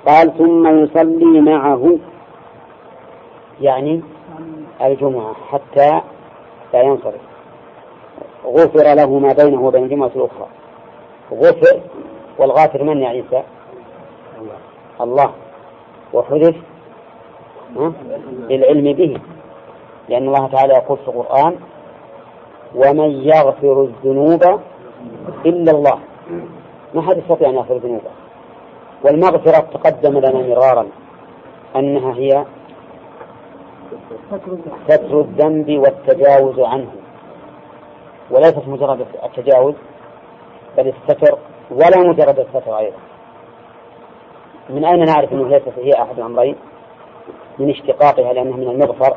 قال ثم يصلي معه. يعني الجمعة حتى لا ينصرف. غفر له ما بينه وبين الجمعة الأخرى. غفر والغافر من يا عيسى؟ الله. وحذف للعلم به. لأن الله تعالى يقول في القرآن ومن يغفر الذنوب إلا الله. ما حد يستطيع أن يغفر ذنوبه. والمغفرة تقدم لنا مرارا أنها هي ستر الذنب والتجاوز عنه. وليست مجرد التجاوز بل الستر ولا مجرد الستر أيضا من أين نعرف أنه ليست هي أحد الأمرين من اشتقاقها لأنها من المغفر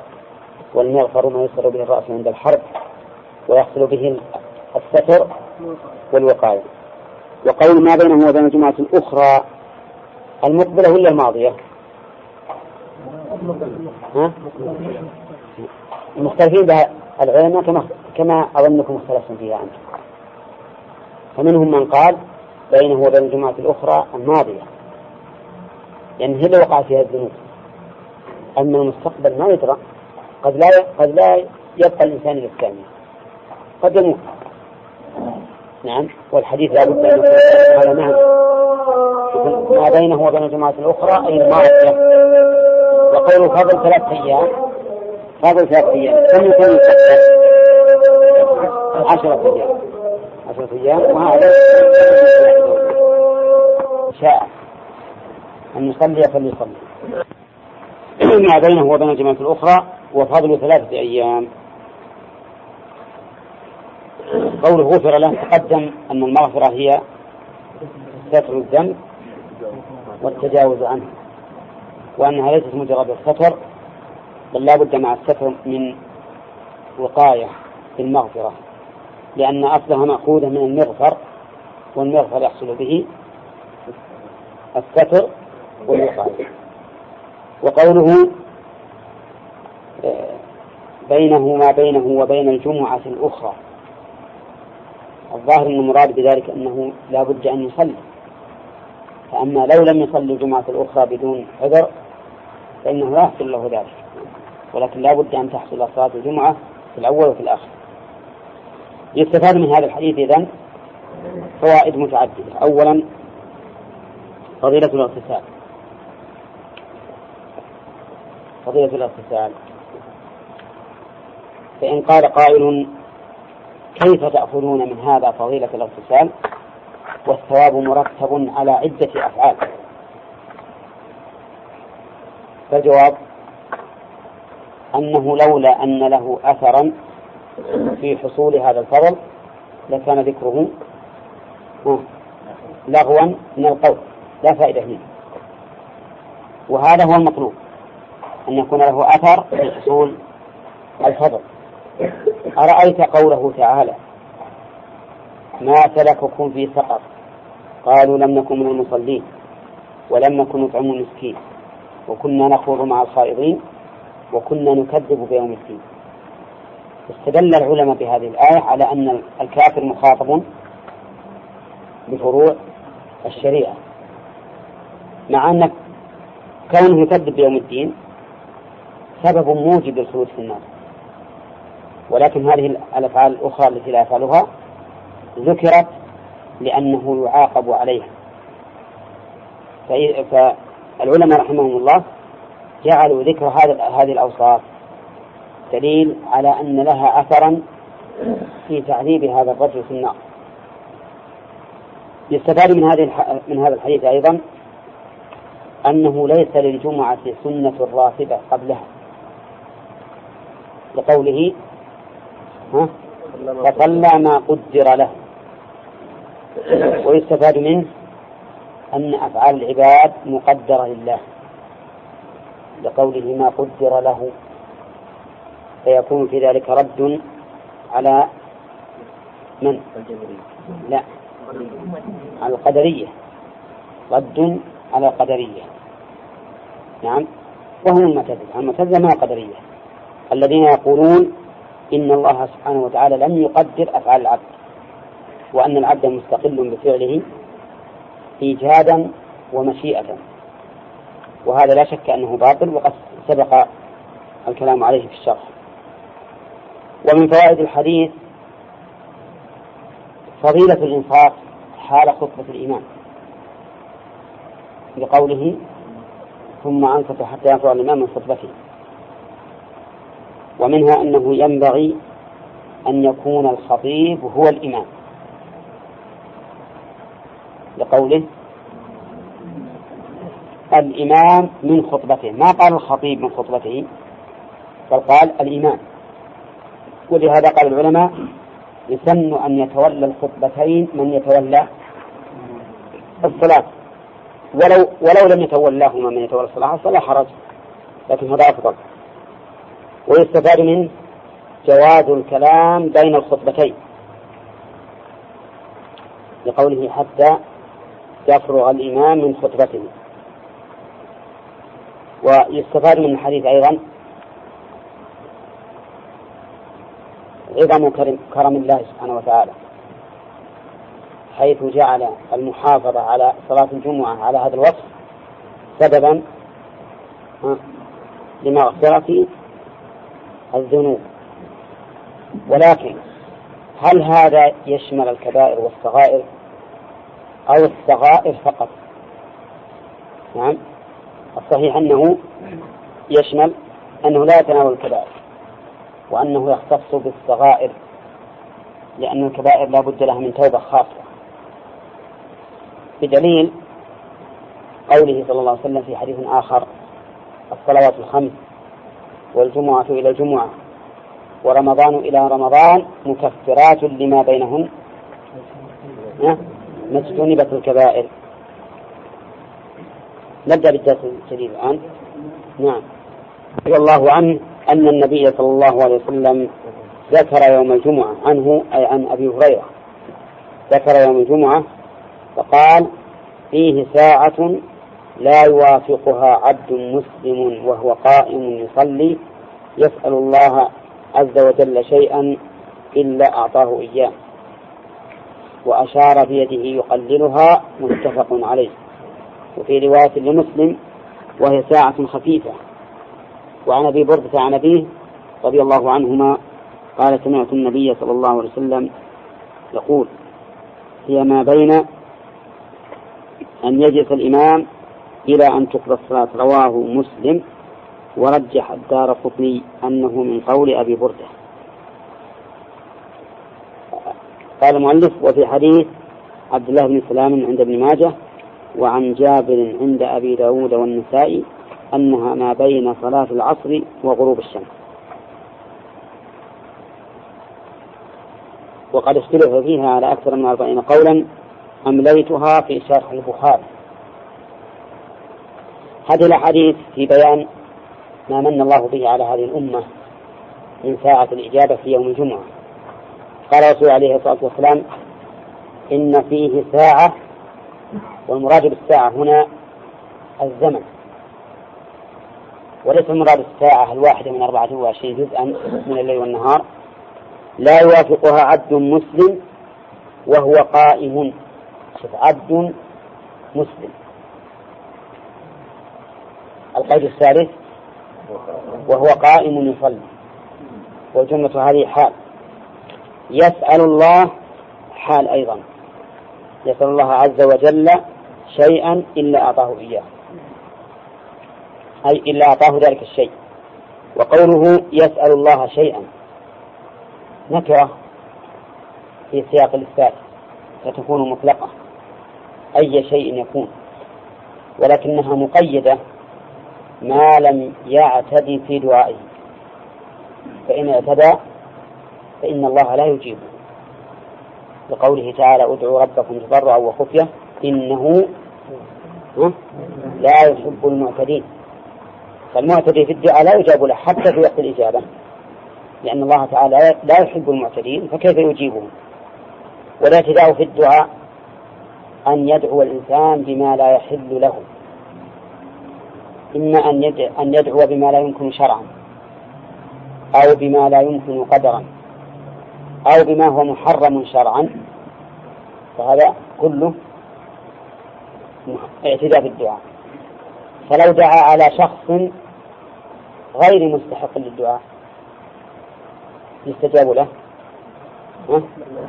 والمغفر ما يصر به الرأس عند الحرب ويحصل به الستر والوقاية وقول ما بينه وبين الجمعة الأخرى المقبلة ولا الماضية؟ ها؟ المختلفين بها العلماء كما كما أظنكم اختلفتم فيها أنتم. فمنهم من قال بينه وبين الجمعة الأخرى الماضية. لأن يعني هي اللي وقع فيها الذنوب. أما المستقبل ما يدرى. قد لا قد لا يبقى الإنسان إلى الثانية. قد يموت. نعم. والحديث لا بد أن هذا معنى ما بينه وبين الجماعة الأخرى أي الماضية. وقول فضل ثلاث أيام. فضل ثلاث أيام. كم يكون عشرة أيام. عشرة أيام. وهذا شاء. أن يصلي فليصلي. ما بينه وبين الجماعة الأخرى وفضل ثلاثة أيام. قوله غفر له تقدم أن المغفرة هي ستر الذنب والتجاوز عنه وأنها ليست مجرد الستر بل لا بد مع الستر من وقاية في المغفرة لأن أصلها مأخوذة من المغفر والمغفر يحصل به الستر والوقاية. وقوله آه، بينه ما بينه وبين الجمعة الأخرى. الظاهر أن المراد بذلك أنه لا بد أن يصلي. فأما لو لم يصلي الجمعة الأخرى بدون عذر فإنه لا يحصل له ذلك. ولكن لا بد أن تحصل صلاة الجمعة في الأول وفي الآخر. يستفاد من هذا الحديث إذن فوائد متعددة. أولا فضيلة الاغتسال. فضيلة الاغتسال. فإن قال قائل كيف تأخذون من هذا فضيلة الاغتسال؟ والثواب مرتب على عدة أفعال. فالجواب أنه لولا أن له أثرا في حصول هذا الفضل لكان ذكره لغوا من القول لا فائدة فيه وهذا هو المطلوب أن يكون له أثر في حصول الفضل. أرأيت قوله تعالى ما سلككم في سقر قالوا لم نكن من المصلين ولم نكن نطعم المسكين وكنا نخوض مع الخائضين وكنا نكذب بيوم الدين. استدل العلماء بهذه الآية على أن الكافر مخاطب بفروع الشريعة. مع أن كونه يكذب بيوم الدين سبب موجب للخلود في النار. ولكن هذه الأفعال الأخرى التي لا يفعلها ذكرت لأنه يعاقب عليها. فالعلماء رحمهم الله جعلوا ذكر هذه الأوصاف. دليل على أن لها أثرا في تعذيب هذا الرجل في النار. يستفاد من هذه من هذا الحديث أيضا أنه ليس للجمعة سنة راتبة قبلها. لقوله فصلى ما قدر له. ويستفاد منه أن أفعال العباد مقدرة لله. لقوله ما قدر له. فيكون في ذلك رد على من؟ لا. على القدرية. رد على القدرية. نعم. وهم المعتزلة. المعتزلة ما قدرية. الذين يقولون إن الله سبحانه وتعالى لم يقدر أفعال العبد. وأن العبد مستقل بفعله إيجادا ومشيئة. وهذا لا شك أنه باطل وقد سبق الكلام عليه في الشرح. ومن فوائد الحديث فضيلة الإنصاف حال خطبة الإمام بقوله ثم أنصت حتى يفرغ الإمام من خطبته ومنها أنه ينبغي أن يكون الخطيب هو الإمام لقوله الإمام من خطبته. ما قال الخطيب من خطبته؟ بل قال الإمام. ولهذا قال العلماء يسن أن يتولى الخطبتين من يتولى الصلاة. ولو ولو لم يتولاهما من يتولى الصلاة فلا حرج. لكن هذا أفضل. ويستفاد منه جواز الكلام بين الخطبتين. لقوله حتى يفرغ الإمام من خطبته. ويستفاد من الحديث أيضا. عظم كرم الله سبحانه وتعالى حيث جعل المحافظة على صلاة الجمعة على هذا الوصف سببا لمغفرة الذنوب. ولكن هل هذا يشمل الكبائر والصغائر أو الصغائر فقط؟ نعم. الصحيح أنه يشمل أنه لا يتناول الكبائر وأنه يختص بالصغائر لأن الكبائر لا بد لها من توبة خاصة. بدليل قوله صلى الله عليه وسلم في حديث آخر الصلوات الخمس والجمعة إلى الجمعة ورمضان إلى رمضان مكفرات لما بينهن ما اجتنبت الكبائر. نبدأ بالدرس الجديد الآن. نعم. رضي الله عنه أن النبي صلى الله عليه وسلم ذكر يوم الجمعة عنه أي عن أبي هريرة. ذكر يوم الجمعة فقال فيه ساعة لا يوافقها عبد مسلم وهو قائم يصلي يسأل الله عز وجل شيئا إلا أعطاه إياه. وأشار بيده يقللها متفق عليه. وفي رواية لمسلم وهي ساعة خفيفة. وعن أبي بردة عن أبيه رضي الله عنهما قال سمعت النبي صلى الله عليه وسلم يقول هي ما بين أن يجلس الإمام إلى أن تقضى الصلاة. رواه مسلم. ورجح الدار قطني أنه من قول أبي بردة. قال المؤلف وفي حديث عبد الله بن سلام عند ابن ماجه وعن جابر عند أبي داود والنسائي أنها ما بين صلاة العصر وغروب الشمس. وقد اختلف فيها على أكثر من أربعين قولا أمليتها في شرح البخاري. هذه الأحاديث في بيان ما من الله به على هذه الأمة من ساعة الإجابة في يوم الجمعة. قال الرسول عليه الصلاة والسلام إن فيه ساعة والمراد بالساعة هنا الزمن. وليس المراد الساعة الواحدة من أربعة وعشرين جزءا من الليل والنهار. لا يوافقها عبد مسلم وهو قائم. شوف عبد مسلم. القيد الثالث وهو قائم يصلي. والجملة هذه حال. يسأل الله حال أيضا. يسأل الله عز وجل شيئا إلا أعطاه إياه. أي إلا أعطاه ذلك الشيء. وقوله يسأل الله شيئا. نكرة في سياق الإثبات فتكون مطلقة. أي شيء يكون. ولكنها مقيدة ما لم يعتدي في دعائه. فإن اعتدى فإن الله لا يجيبه. لقوله تعالى ادعوا ربكم تضرعا وخفية إنه لا يحب المعتدين. فالمعتدي في الدعاء لا يجاب له حتى في وقت الإجابة. لأن الله تعالى لا يحب المعتدين فكيف يجيبهم؟ والاعتداء في الدعاء أن يدعو الإنسان بما لا يحل له. إما أن أن يدعو بما لا يمكن شرعا أو بما لا يمكن قدرا أو بما هو محرم شرعا. فهذا كله اعتداء في الدعاء فلو دعا على شخص غير مستحق للدعاء يستجاب له؟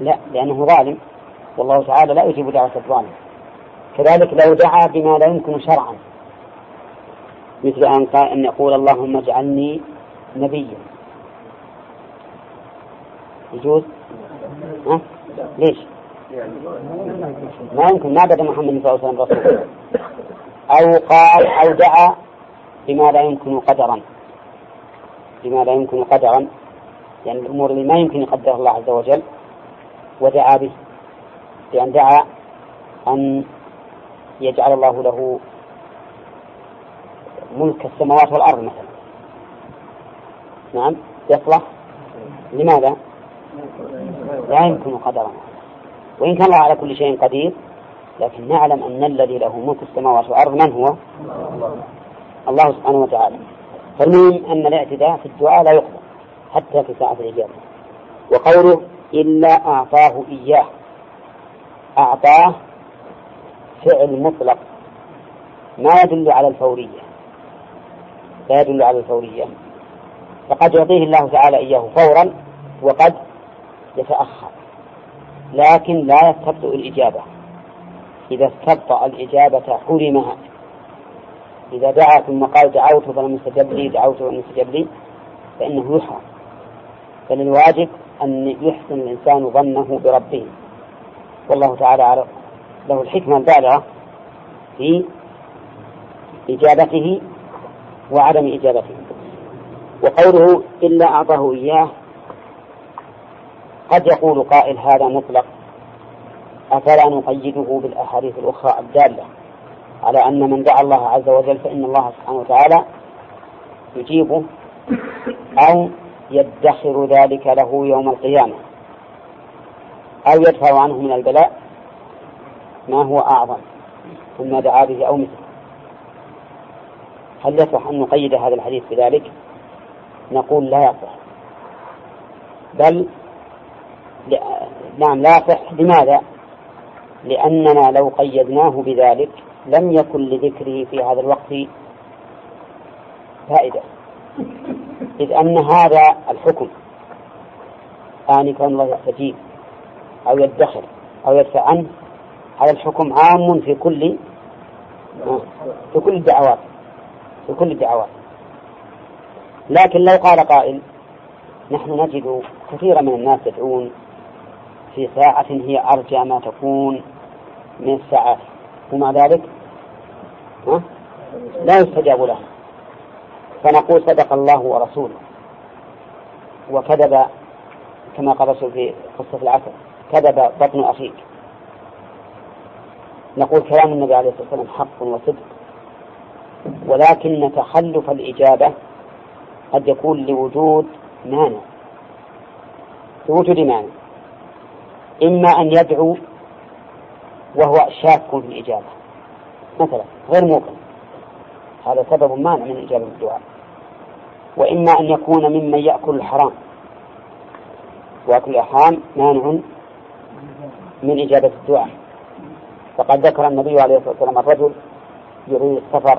لا لأنه ظالم. والله تعالى لا يجيب دعوة الظالم. كذلك لو دعا بما لا يمكن شرعا. مثل أن قال أن يقول اللهم اجعلني نبيا. يجوز؟ ها؟ ليش؟ ما يمكن ما بدأ محمد صلى الله عليه وسلم رسول أو قال أو دعا بما لا يمكن قدرا. بما لا يمكن قدرا. يعني الأمور اللي ما يمكن يقدرها الله عز وجل ودعا به. بأن دعا أن يجعل الله له ملك السماوات والأرض مثلا. نعم يصلح. لماذا؟ لا يمكن قدرا. وإن كان الله على كل شيء قدير لكن نعلم أن الذي له ملك السماوات والأرض من هو؟ الله سبحانه وتعالى. فالمهم أن الاعتداء في الدعاء لا يقبل حتى في ساعة الإجابة. وقوله إلا أعطاه إياه. أعطاه فعل مطلق. ما يدل على الفورية. لا يدل على الفورية. فقد يعطيه الله تعالى إياه فورا وقد يتأخر. لكن لا يستبطئ الإجابة. إذا استبطأ الإجابة حرمها. إذا دعا ثم قال دعوت فلم يستجب لي دعوت فلم يستجب لي فإنه يحرم. بل الواجب أن يحسن الإنسان ظنه بربه. والله تعالى له الحكمة البالغة في إجابته وعدم إجابته. وقوله إلا أعطاه إياه قد يقول قائل هذا مطلق أفلا نقيده بالأحاديث الأخرى الدالة على أن من دعا الله عز وجل فإن الله سبحانه وتعالى يجيبه أو يدخر ذلك له يوم القيامة أو يدفع عنه من البلاء ما هو أعظم مما دعا به أو مثله هل يصح أن نقيد هذا الحديث بذلك؟ نقول لا يصح بل نعم لا يصح لماذا؟ لأننا لو قيدناه بذلك لم يكن لذكره في هذا الوقت فائدة. إذ أن هذا الحكم آنفا الله يستجيب أو يدخر أو يدفع عنه هذا الحكم عام في كل في كل الدعوات في كل الدعوات. لكن لو قال قائل نحن نجد كثيرا من الناس يدعون في ساعة هي أرجى ما تكون من الساعات ومع ذلك لا يستجاب له. فنقول صدق الله ورسوله. وكذب كما الرسول في قصة العسل كذب بطن أخيك. نقول كلام النبي عليه الصلاة والسلام حق وصدق. ولكن تخلف الإجابة قد يكون لوجود مانع. لوجود مانع. إما أن يدعو وهو شاك في الإجابة. مثلا غير موقن هذا سبب مانع من إجابة الدعاء. وإما أن يكون ممن يأكل الحرام. وأكل الحرام مانع من إجابة الدعاء. فقد ذكر النبي عليه الصلاة والسلام الرجل يريد السفر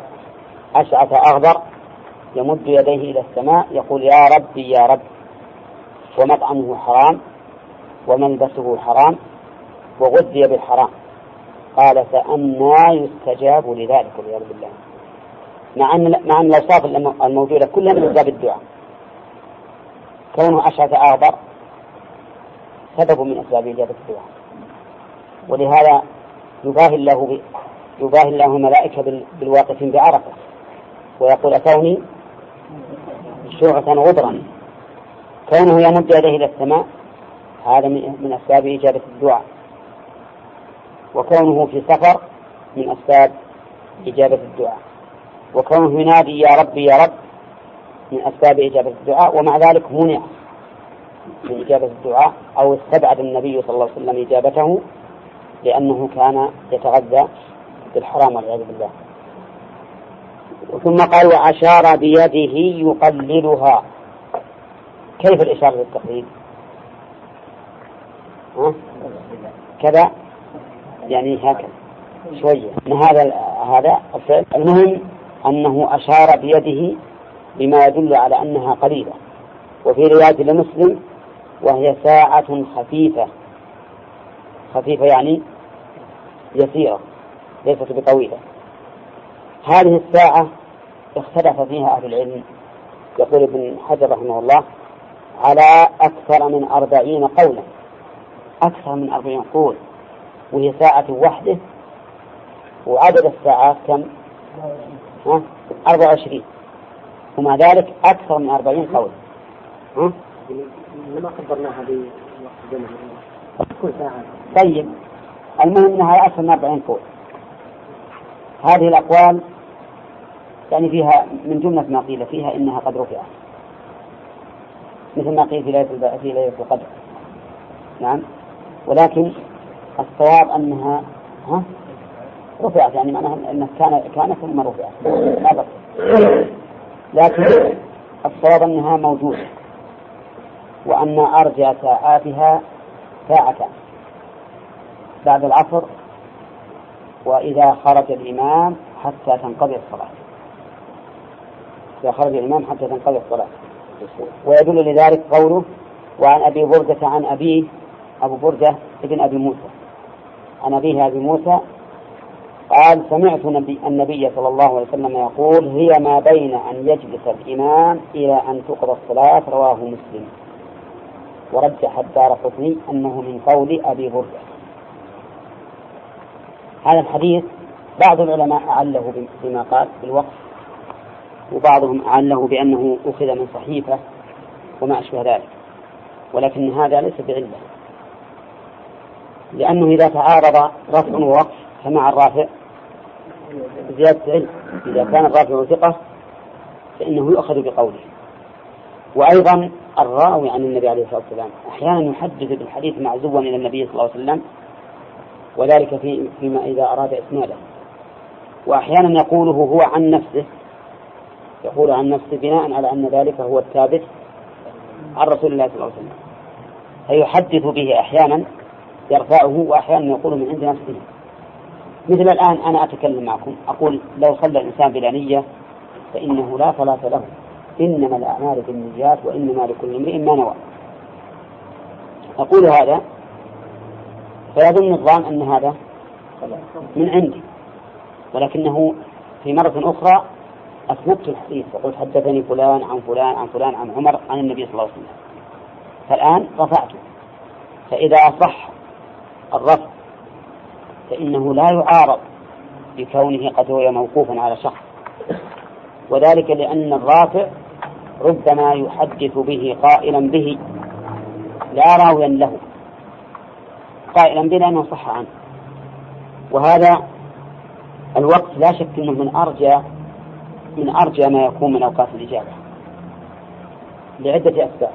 أشعث أغبر يمد يديه إلى السماء يقول يا ربي يا رب ومطعمه حرام وملبسه حرام وغذي بالحرام. قال فأنا يستجاب لذلك والعياذ بالله. مع أن مع أن الأوصاف الموجودة كلها من باب الدعاء. كونه أشعث أغبر سبب من أسباب إجابة الدعاء. ولهذا يباهي الله. يباهي الله الملائكة بالواقفين بعرفة. ويقول أتوني شعثا غبرا كونه يمد يديه إلى السماء هذا من أسباب إجابة الدعاء. وكونه في سفر من أسباب إجابة الدعاء. وكونه ينادي يا ربي يا رب من أسباب إجابة الدعاء ومع ذلك منع من إجابة الدعاء أو استبعد النبي صلى الله عليه وسلم إجابته لأنه كان يتغذى بالحرام والعياذ بالله. ثم قال وأشار بيده يقللها كيف الإشارة للتقليد؟ كذا. يعني هكذا. شوية. من هذا هذا الفعل. المهم أنه أشار بيده بما يدل على أنها قليلة. وفي رواية لمسلم وهي ساعة خفيفة. خفيفة يعني يسيرة ليست بطويلة. هذه الساعة اختلف فيها أهل العلم يقول ابن حجر رحمه الله على أكثر من أربعين قولا. أكثر من أربعين قول وهي ساعة وحده وعدد الساعات كم؟ ها؟ أربعة وعشرين. ومع ذلك أكثر من أربعين قول. ها؟ لما قدرناها كل ساعة. طيب المهم أنها أكثر من أربعين قول. هذه الأقوال يعني فيها من جملة ما قيل فيها إنها قد رفعت مثل ما قيل في ليلة في ليلة القدر. نعم؟ ولكن الصواب أنها ها؟ رفعت يعني معناها أنها كان كانت ثم رفعت. هذا لكن الصواب أنها موجودة. وأن أرجى ساعاتها ساعتان بعد العصر وإذا خرج الإمام حتى تنقضي الصلاة. إذا خرج الإمام حتى تنقضي الصلاة. ويدل لذلك قوله وعن أبي بردة عن أبيه أبو بردة ابن أبي موسى. عن أبيه أبي موسى قال سمعت نبي النبي صلى الله عليه وسلم يقول هي ما بين أن يجلس الإمام إلى أن تقضى الصلاة رواه مسلم. ورجح الدار قطني أنه من قول أبي بردة هذا الحديث بعض العلماء أعله بما قال بالوقف وبعضهم أعله بأنه أخذ من صحيفة وما أشبه ذلك ولكن هذا ليس بعلة. لأنه إذا تعارض رفع ووقف فمع الرافع زيادة علم إذا كان الرافع ثقة فإنه يؤخذ بقوله. وأيضا الراوي عن النبي عليه الصلاة والسلام أحيانا يحدث بالحديث معزوا إلى النبي صلى الله عليه وسلم وذلك في فيما إذا أراد إسناده. وأحيانا يقوله هو عن نفسه يقول عن نفسه بناء على أن ذلك هو الثابت عن رسول الله صلى الله عليه وسلم. فيحدث به أحيانا يرفعه وأحيانا يقول من عند نفسه مثل الآن أنا أتكلم معكم أقول لو صلى الإنسان بلا نية فإنه لا صلاة له إنما الأعمال بالنيات وإنما لكل امرئ ما نوى. أقول هذا فيظن الظان أن هذا من عندي ولكنه في مرة أخرى أسندت الحديث وقلت حدثني فلان عن فلان عن فلان عن عمر عن النبي صلى الله عليه وسلم. فالآن رفعته فإذا أصح الرفع فإنه لا يعارض بكونه قد روي موقوفا على شخص. وذلك لأن الرافع ربما يحدث به قائلا به لا راويا له قائلا به لأنه صح عنه. وهذا الوقت لا شك أنه من أرجى من أرجى ما يكون من أوقات الإجابة لعدة أسباب.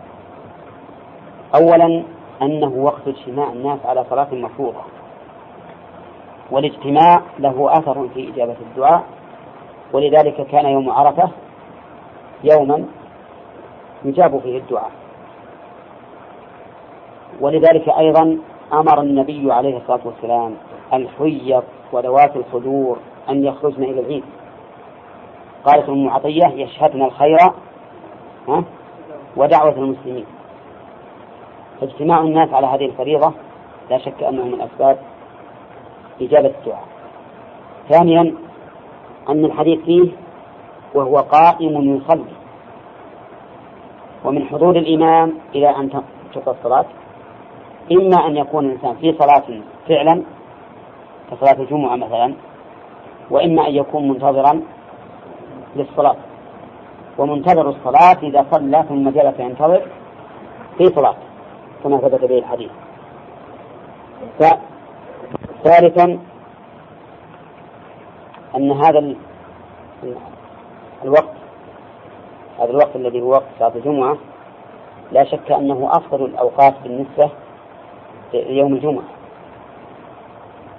أولا أنه وقت اجتماع الناس على صلاة مفروضة. والاجتماع له أثر في إجابة الدعاء ولذلك كان يوم عرفة يوما يجاب فيه الدعاء. ولذلك أيضا أمر النبي عليه الصلاة والسلام الحيض وذوات الخدور أن يخرجن إلى العيد. قالت أم عطية يشهدن الخير ودعوة المسلمين. فاجتماع الناس على هذه الفريضة لا شك أنه من أسباب إجابة الدعاء. ثانيا أن الحديث فيه وهو قائم يصلي. ومن حضور الإمام إلى أن تقضى الصلاة إما أن يكون الإنسان في صلاة فعلا كصلاة الجمعة مثلا وإما أن يكون منتظرا للصلاة. ومنتظر الصلاة إذا صلى ثم جلس ينتظر في صلاة. كما ثبت به الحديث. ثالثا أن هذا الوقت هذا الوقت الذي هو وقت صلاة الجمعة لا شك أنه أفضل الأوقات بالنسبة ليوم الجمعة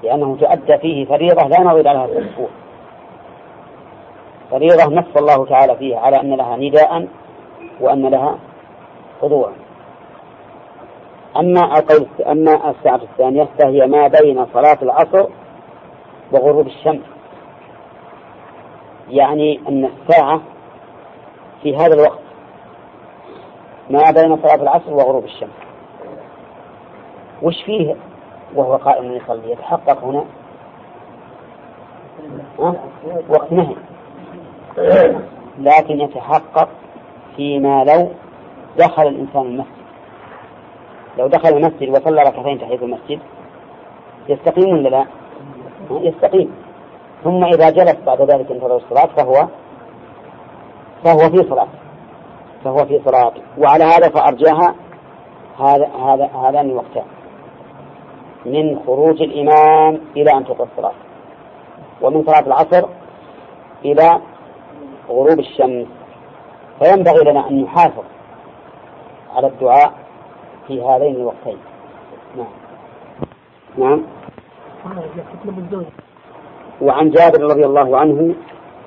لأنه تؤدى فيه فريضة لا نظير لها في الأسبوع. فريضة نص الله تعالى فيها على أن لها نداء وأن لها خضوعا. أما القول أما الساعة الثانية فهي ما بين صلاة العصر وغروب الشمس. يعني أن الساعة في هذا الوقت ما بين صلاة العصر وغروب الشمس. وش فيه وهو قائم يصلي؟ يتحقق هنا؟ أه؟ وقت نهي. لكن يتحقق فيما لو دخل الإنسان المسجد. لو دخل المسجد وصلى ركعتين تحية المسجد يستقيم ولا لا؟ يستقيم. ثم إذا جلس بعد ذلك انتظر الصلاة فهو فهو في صلاة. فهو في صلاة. وعلى هذا فأرجاها هذا هذا هذان الوقتان. من خروج الإمام إلى أن تقضى الصلاة. ومن صلاة العصر إلى غروب الشمس. فينبغي لنا أن نحافظ على الدعاء في هذين الوقتين. نعم. نعم. وعن جابر رضي الله عنه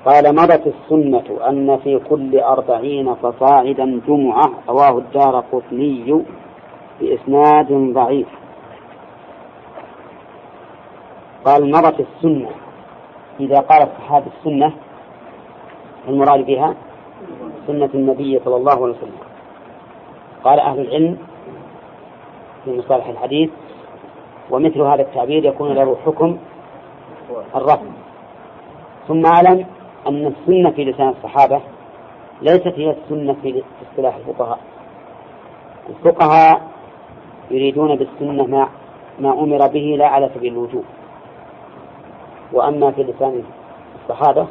قال مضت السنة أن في كل أربعين فصاعدا جمعة رواه الدار قطني بإسناد ضعيف. قال مضت السنة. إذا قال الصحابي السنة المراد بها سنة النبي صلى الله عليه وسلم. قال أهل العلم في مصطلح الحديث ومثل هذا التعبير يكون له حكم الرفع ثم أعلم أن السنة في لسان الصحابة ليست هي السنة في اصطلاح الفقهاء. الفقهاء يريدون بالسنة ما ما أمر به لا على سبيل الوجوب. وأما في لسان الصحابة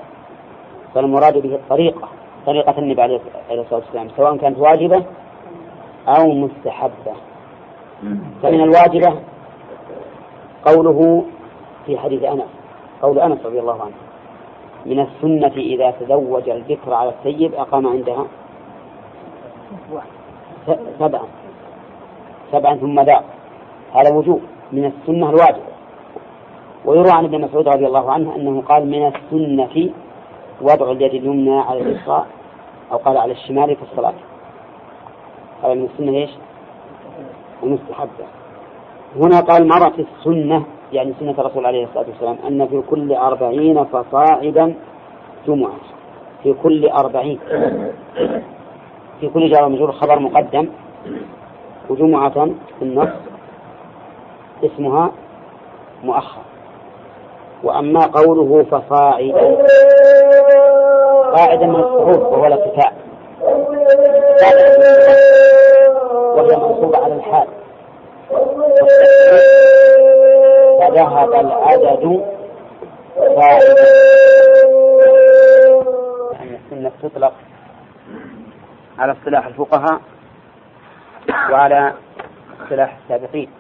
فالمراد به الطريقة طريقة النبي عليه الصلاة والسلام سواء كانت واجبة أو مستحبة. فمن الواجبة قوله في حديث أنس قول أنس رضي الله عنه من السنة إذا تزوج البكر على السيد أقام عندها سبعا سبعا ثم ذا هذا وجوب. من السنة الواجبة ويروى عن ابن مسعود رضي الله عنه أنه قال من السنة وضع اليد اليمنى على اليسرى أو قال على الشمال في الصلاة. قال من السنة إيش؟ المستحبة هنا قال مرت السنة يعني سنة الرسول عليه الصلاة والسلام أن في كل أربعين فصاعدا جمعة. في كل أربعين. في كل جار مجرور خبر مقدم. وجمعة في النص اسمها مؤخر. وأما قوله فصاعدا قاعدة من الصعود وهو الارتفاع وهي منصوبة على الحال. فذهب العدد. يعني السنة تطلق على اصطلاح الفقهاء وعلى اصطلاح السابقين.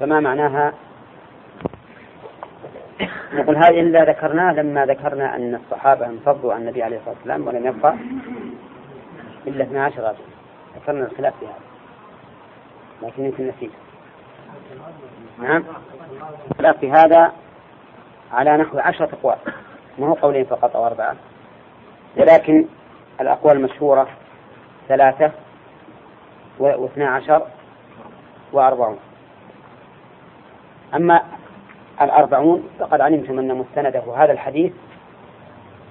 فما معناها؟ نقول هذه إلا ذكرناه لما ذكرنا أن الصحابة انفضوا عن النبي عليه الصلاة والسلام ولم يبقى إلا 12 رجل ذكرنا الخلاف في هذا. لكن يمكن نسيت. نعم. الخلاف في هذا على نحو عشرة أقوال. ما هو قولين فقط أو أربعة؟ ولكن الأقوال المشهورة ثلاثة واثنا عشر وأربعون. أما الأربعون فقد علمتم أن مستنده هذا الحديث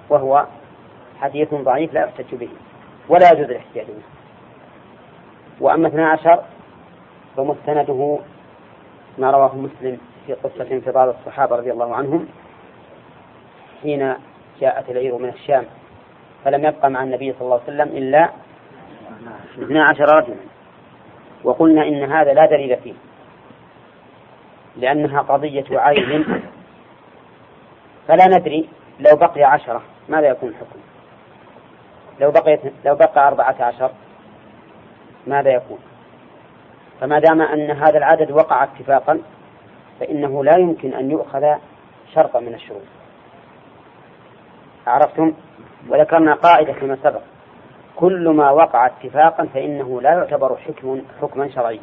وهو حديث ضعيف لا يحتج به. ولا يجوز الاحتجاج به. وأما اثنا عشر فمستنده ما رواه مسلم في قصة انفضال الصحابة رضي الله عنهم حين جاءت العير من الشام فلم يبقى مع النبي صلى الله عليه وسلم إلا اثنا عشر رجلا. وقلنا إن هذا لا دليل فيه لأنها قضية عين. فلا ندري لو بقي عشرة ماذا يكون الحكم لو بقيت لو بقى أربعة عشر ماذا يكون؟ فما دام أن هذا العدد وقع اتفاقا فإنه لا يمكن أن يؤخذ شرطا من الشروط. عرفتم؟ وذكرنا قاعدة فيما سبق. كل ما وقع اتفاقا فإنه لا يعتبر حكم حكما شرعيا.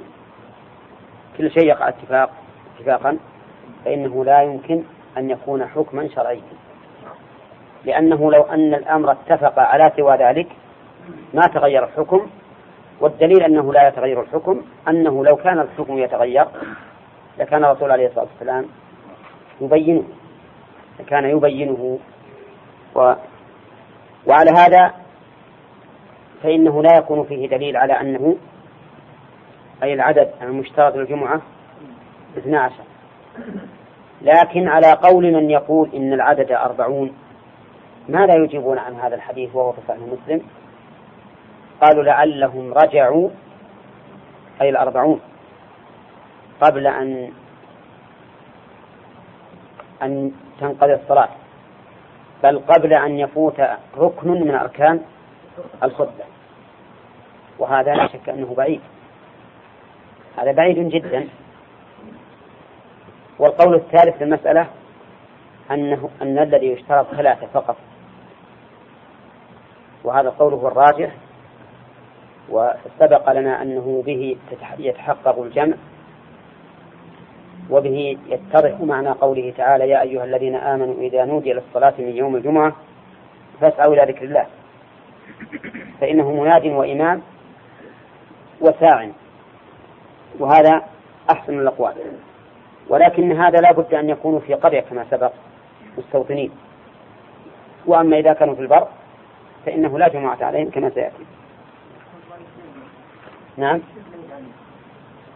كل شيء يقع اتفاق اتفاقا فإنه لا يمكن أن يكون حكما شرعيا. لأنه لو أن الأمر اتفق على سوى ذلك ما تغير الحكم والدليل أنه لا يتغير الحكم أنه لو كان الحكم يتغير لكان الرسول عليه الصلاة والسلام يبينه لكان يبينه. و وعلى هذا فإنه لا يكون فيه دليل على أنه أي العدد المشترك للجمعة 12 لكن على قول من يقول إن العدد أربعون ماذا يجيبون عن هذا الحديث وهو في صحيح مسلم؟ قالوا لعلهم رجعوا أي الأربعون قبل أن أن تنقضي الصلاة بل قبل أن يفوت ركن من أركان الخطبة. وهذا لا شك أنه بعيد. هذا بعيد جدا. والقول الثالث في المسألة أنه أن الذي يشترط ثلاثة فقط. وهذا القول هو الراجح. وسبق لنا أنه به يتحقق الجمع وبه يتضح معنى قوله تعالى يا أيها الذين آمنوا إذا نودي للصلاة من يوم الجمعة فاسعوا إلى ذكر الله فإنه مناد وإمام وساع. وهذا أحسن الأقوال. ولكن هذا لا بد أن يكونوا في قرية كما سبق مستوطنين. وأما إذا كانوا في البر فإنه لا جماعة عليهم كما سيأتي. نعم.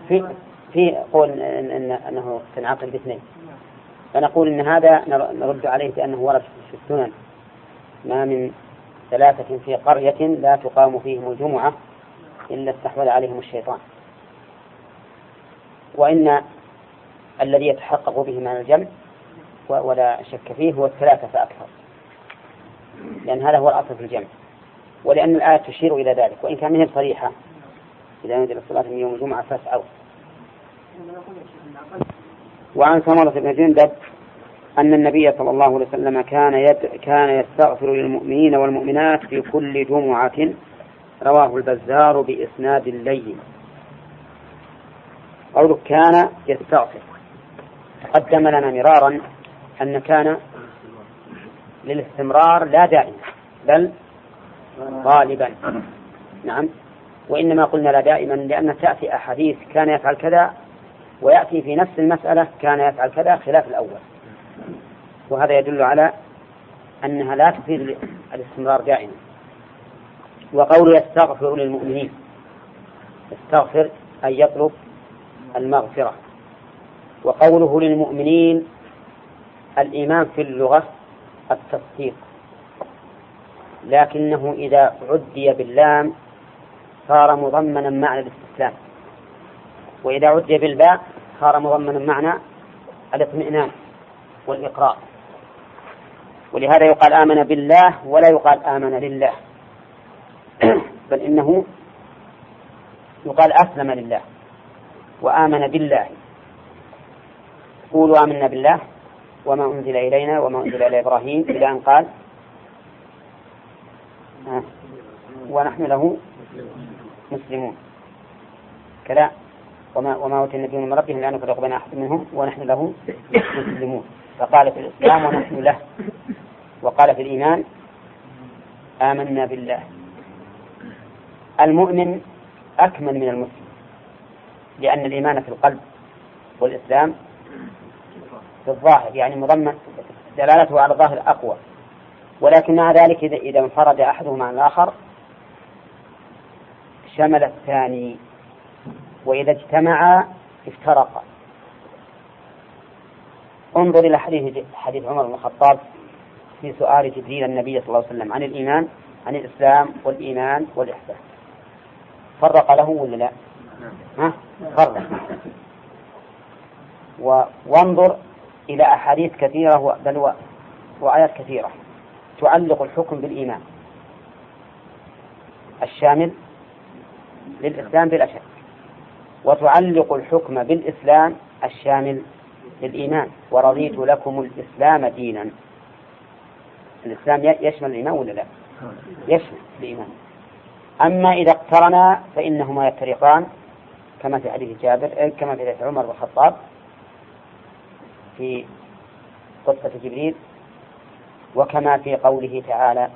في في قول إن أنه تنعقد باثنين. فنقول إن هذا نرد عليه بأنه ورد في السنن. ما من ثلاثة في قرية لا تقام فيهم الجمعة إلا استحوذ عليهم الشيطان. وإن الذي يتحقق به من الجمع ولا شك فيه هو الثلاثة فأكثر. لأن هذا هو الأصل في الجمع. ولأن الآية تشير إلى ذلك. وإن كان من صريحة إذا نزل الصلاة من يوم الجمعة فاسعوا. وعن ثمرة بن جندب أن النبي صلى الله عليه وسلم كان يد كان يستغفر للمؤمنين والمؤمنات في كل جمعة. رواه البزار بإسناد لين. قوله كان يستغفر. تقدم لنا مرارا أن كان للاستمرار لا دائما بل غالبا. نعم. وإنما قلنا لا دائما لأن تأتي أحاديث كان يفعل كذا ويأتي في نفس المسألة كان يفعل كذا خلاف الأول. وهذا يدل على أنها لا تفيد الاستمرار دائما. وقول يستغفر للمؤمنين يستغفر أي يطلب المغفرة. وقوله للمؤمنين الإيمان في اللغة التصديق. لكنه إذا عدي باللام صار مضمنا معنى الاستسلام وإذا عدي بالباء صار مضمنا معنى الاطمئنان والإقرار ولهذا يقال آمن بالله ولا يقال آمن لله. بل إنه يقال أسلم لله وآمن بالله. قولوا آمنا بالله وما أنزل إلينا وما أنزل إلى إبراهيم إلى أن قال ونحن له مسلمون. كذا. وما وما أوتي النبيون من ربهم لا نفرق بين أحد منهم ونحن له مسلمون. فقال في الإسلام ونحن له. وقال في الإيمان آمنا بالله. المؤمن أكمل من المسلم. لأن الإيمان في القلب والإسلام في الظاهر يعني مضمن دلالته على الظاهر أقوى. ولكن مع ذلك إذا انفرد أحدهما عن الآخر شمل الثاني وإذا اجتمعا افترقا انظر إلى حديث حديث عمر بن الخطاب في سؤال جبريل النبي صلى الله عليه وسلم عن الإيمان عن الإسلام والإيمان والإحسان فرق له ولا لا؟ ها؟ فرق وانظر إلى أحاديث كثيرة بل وآيات كثيرة تعلق الحكم بالإيمان الشامل للإسلام بلا شك وتعلق الحكم بالإسلام الشامل للإيمان. ورضيت لكم الإسلام دينا. الإسلام يشمل الإيمان ولا لا؟ يشمل الإيمان. أما إذا اقترنا فإنهما يفترقان. كما في حديث جابر كما في حديث عمر بن الخطاب في قصة جبريل. وكما في قوله تعالى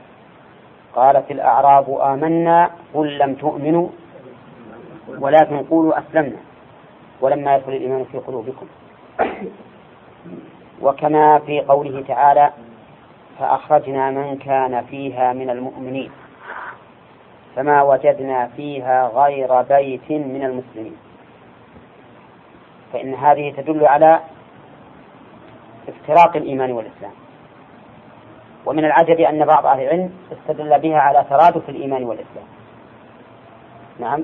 قالت الأعراب آمنا قل لم تؤمنوا ولكن قولوا أسلمنا. ولما يدخل الإيمان في قلوبكم. وكما في قوله تعالى فأخرجنا من كان فيها من المؤمنين. فما وجدنا فيها غير بيت من المسلمين. فإن هذه تدل على افتراق الإيمان والإسلام. ومن العجب أن بعض أهل العلم استدل بها على ترادف الإيمان والإسلام. نعم.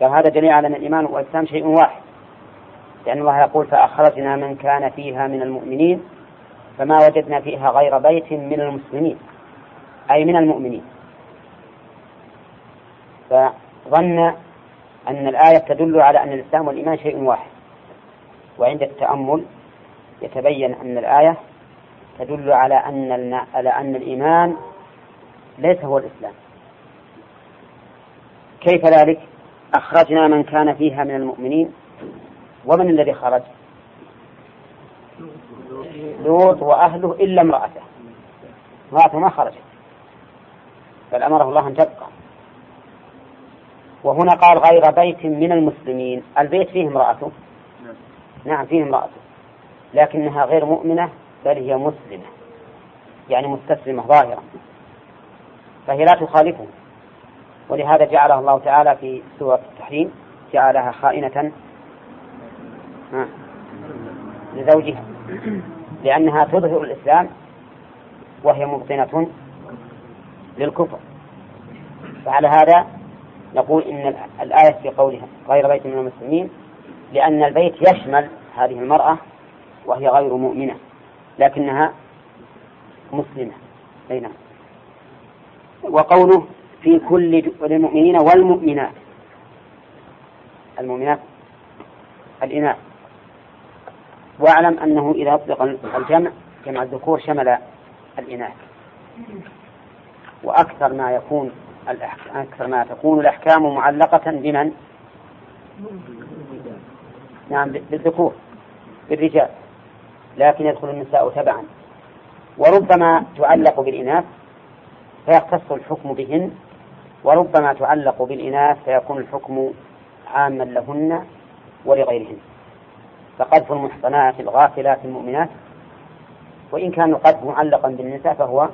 فهذا دليل على أن الإيمان والإسلام شيء واحد. لأن الله يقول فأخرجنا من كان فيها من المؤمنين فما وجدنا فيها غير بيت من المسلمين أي من المؤمنين. فظن أن الآية تدل على أن الإسلام والإيمان شيء واحد. وعند التأمل يتبين أن الآية تدل على أن على أن الإيمان ليس هو الإسلام. كيف ذلك؟ أخرجنا من كان فيها من المؤمنين. ومن الذي خرج؟ لوط وأهله إلا امرأته. امرأته ما خرجت. بل أمره الله أن تبقى. وهنا قال غير بيت من المسلمين. البيت فيه امرأته؟ نعم فيه امرأته. لكنها غير مؤمنة بل هي مسلمة. يعني مستسلمة ظاهرة فهي لا تخالفه. ولهذا جعلها الله تعالى في سورة التحريم جعلها خائنة لزوجها لأنها تظهر الإسلام وهي مبطنة للكفر. فعلى هذا نقول إن الآية في قولها غير بيت من المسلمين لأن البيت يشمل هذه المرأة وهي غير مؤمنة لكنها مسلمة. أي نعم. وقوله في كل المؤمنين والمؤمنات. المؤمنات الإناث. واعلم أنه إذا أطلق الجمع جمع الذكور شمل الإناث. وأكثر ما يكون أكثر ما تكون الأحكام معلقة بمن؟ نعم بالذكور بالرجال. لكن يدخل النساء تبعا. وربما تعلق بالإناث فيختص الحكم بهن وربما تعلق بالإناث فيكون الحكم عاما لهن ولغيرهن. فقذف المحصنات الغافلات المؤمنات وإن كان القذف معلقا بالنساء فهو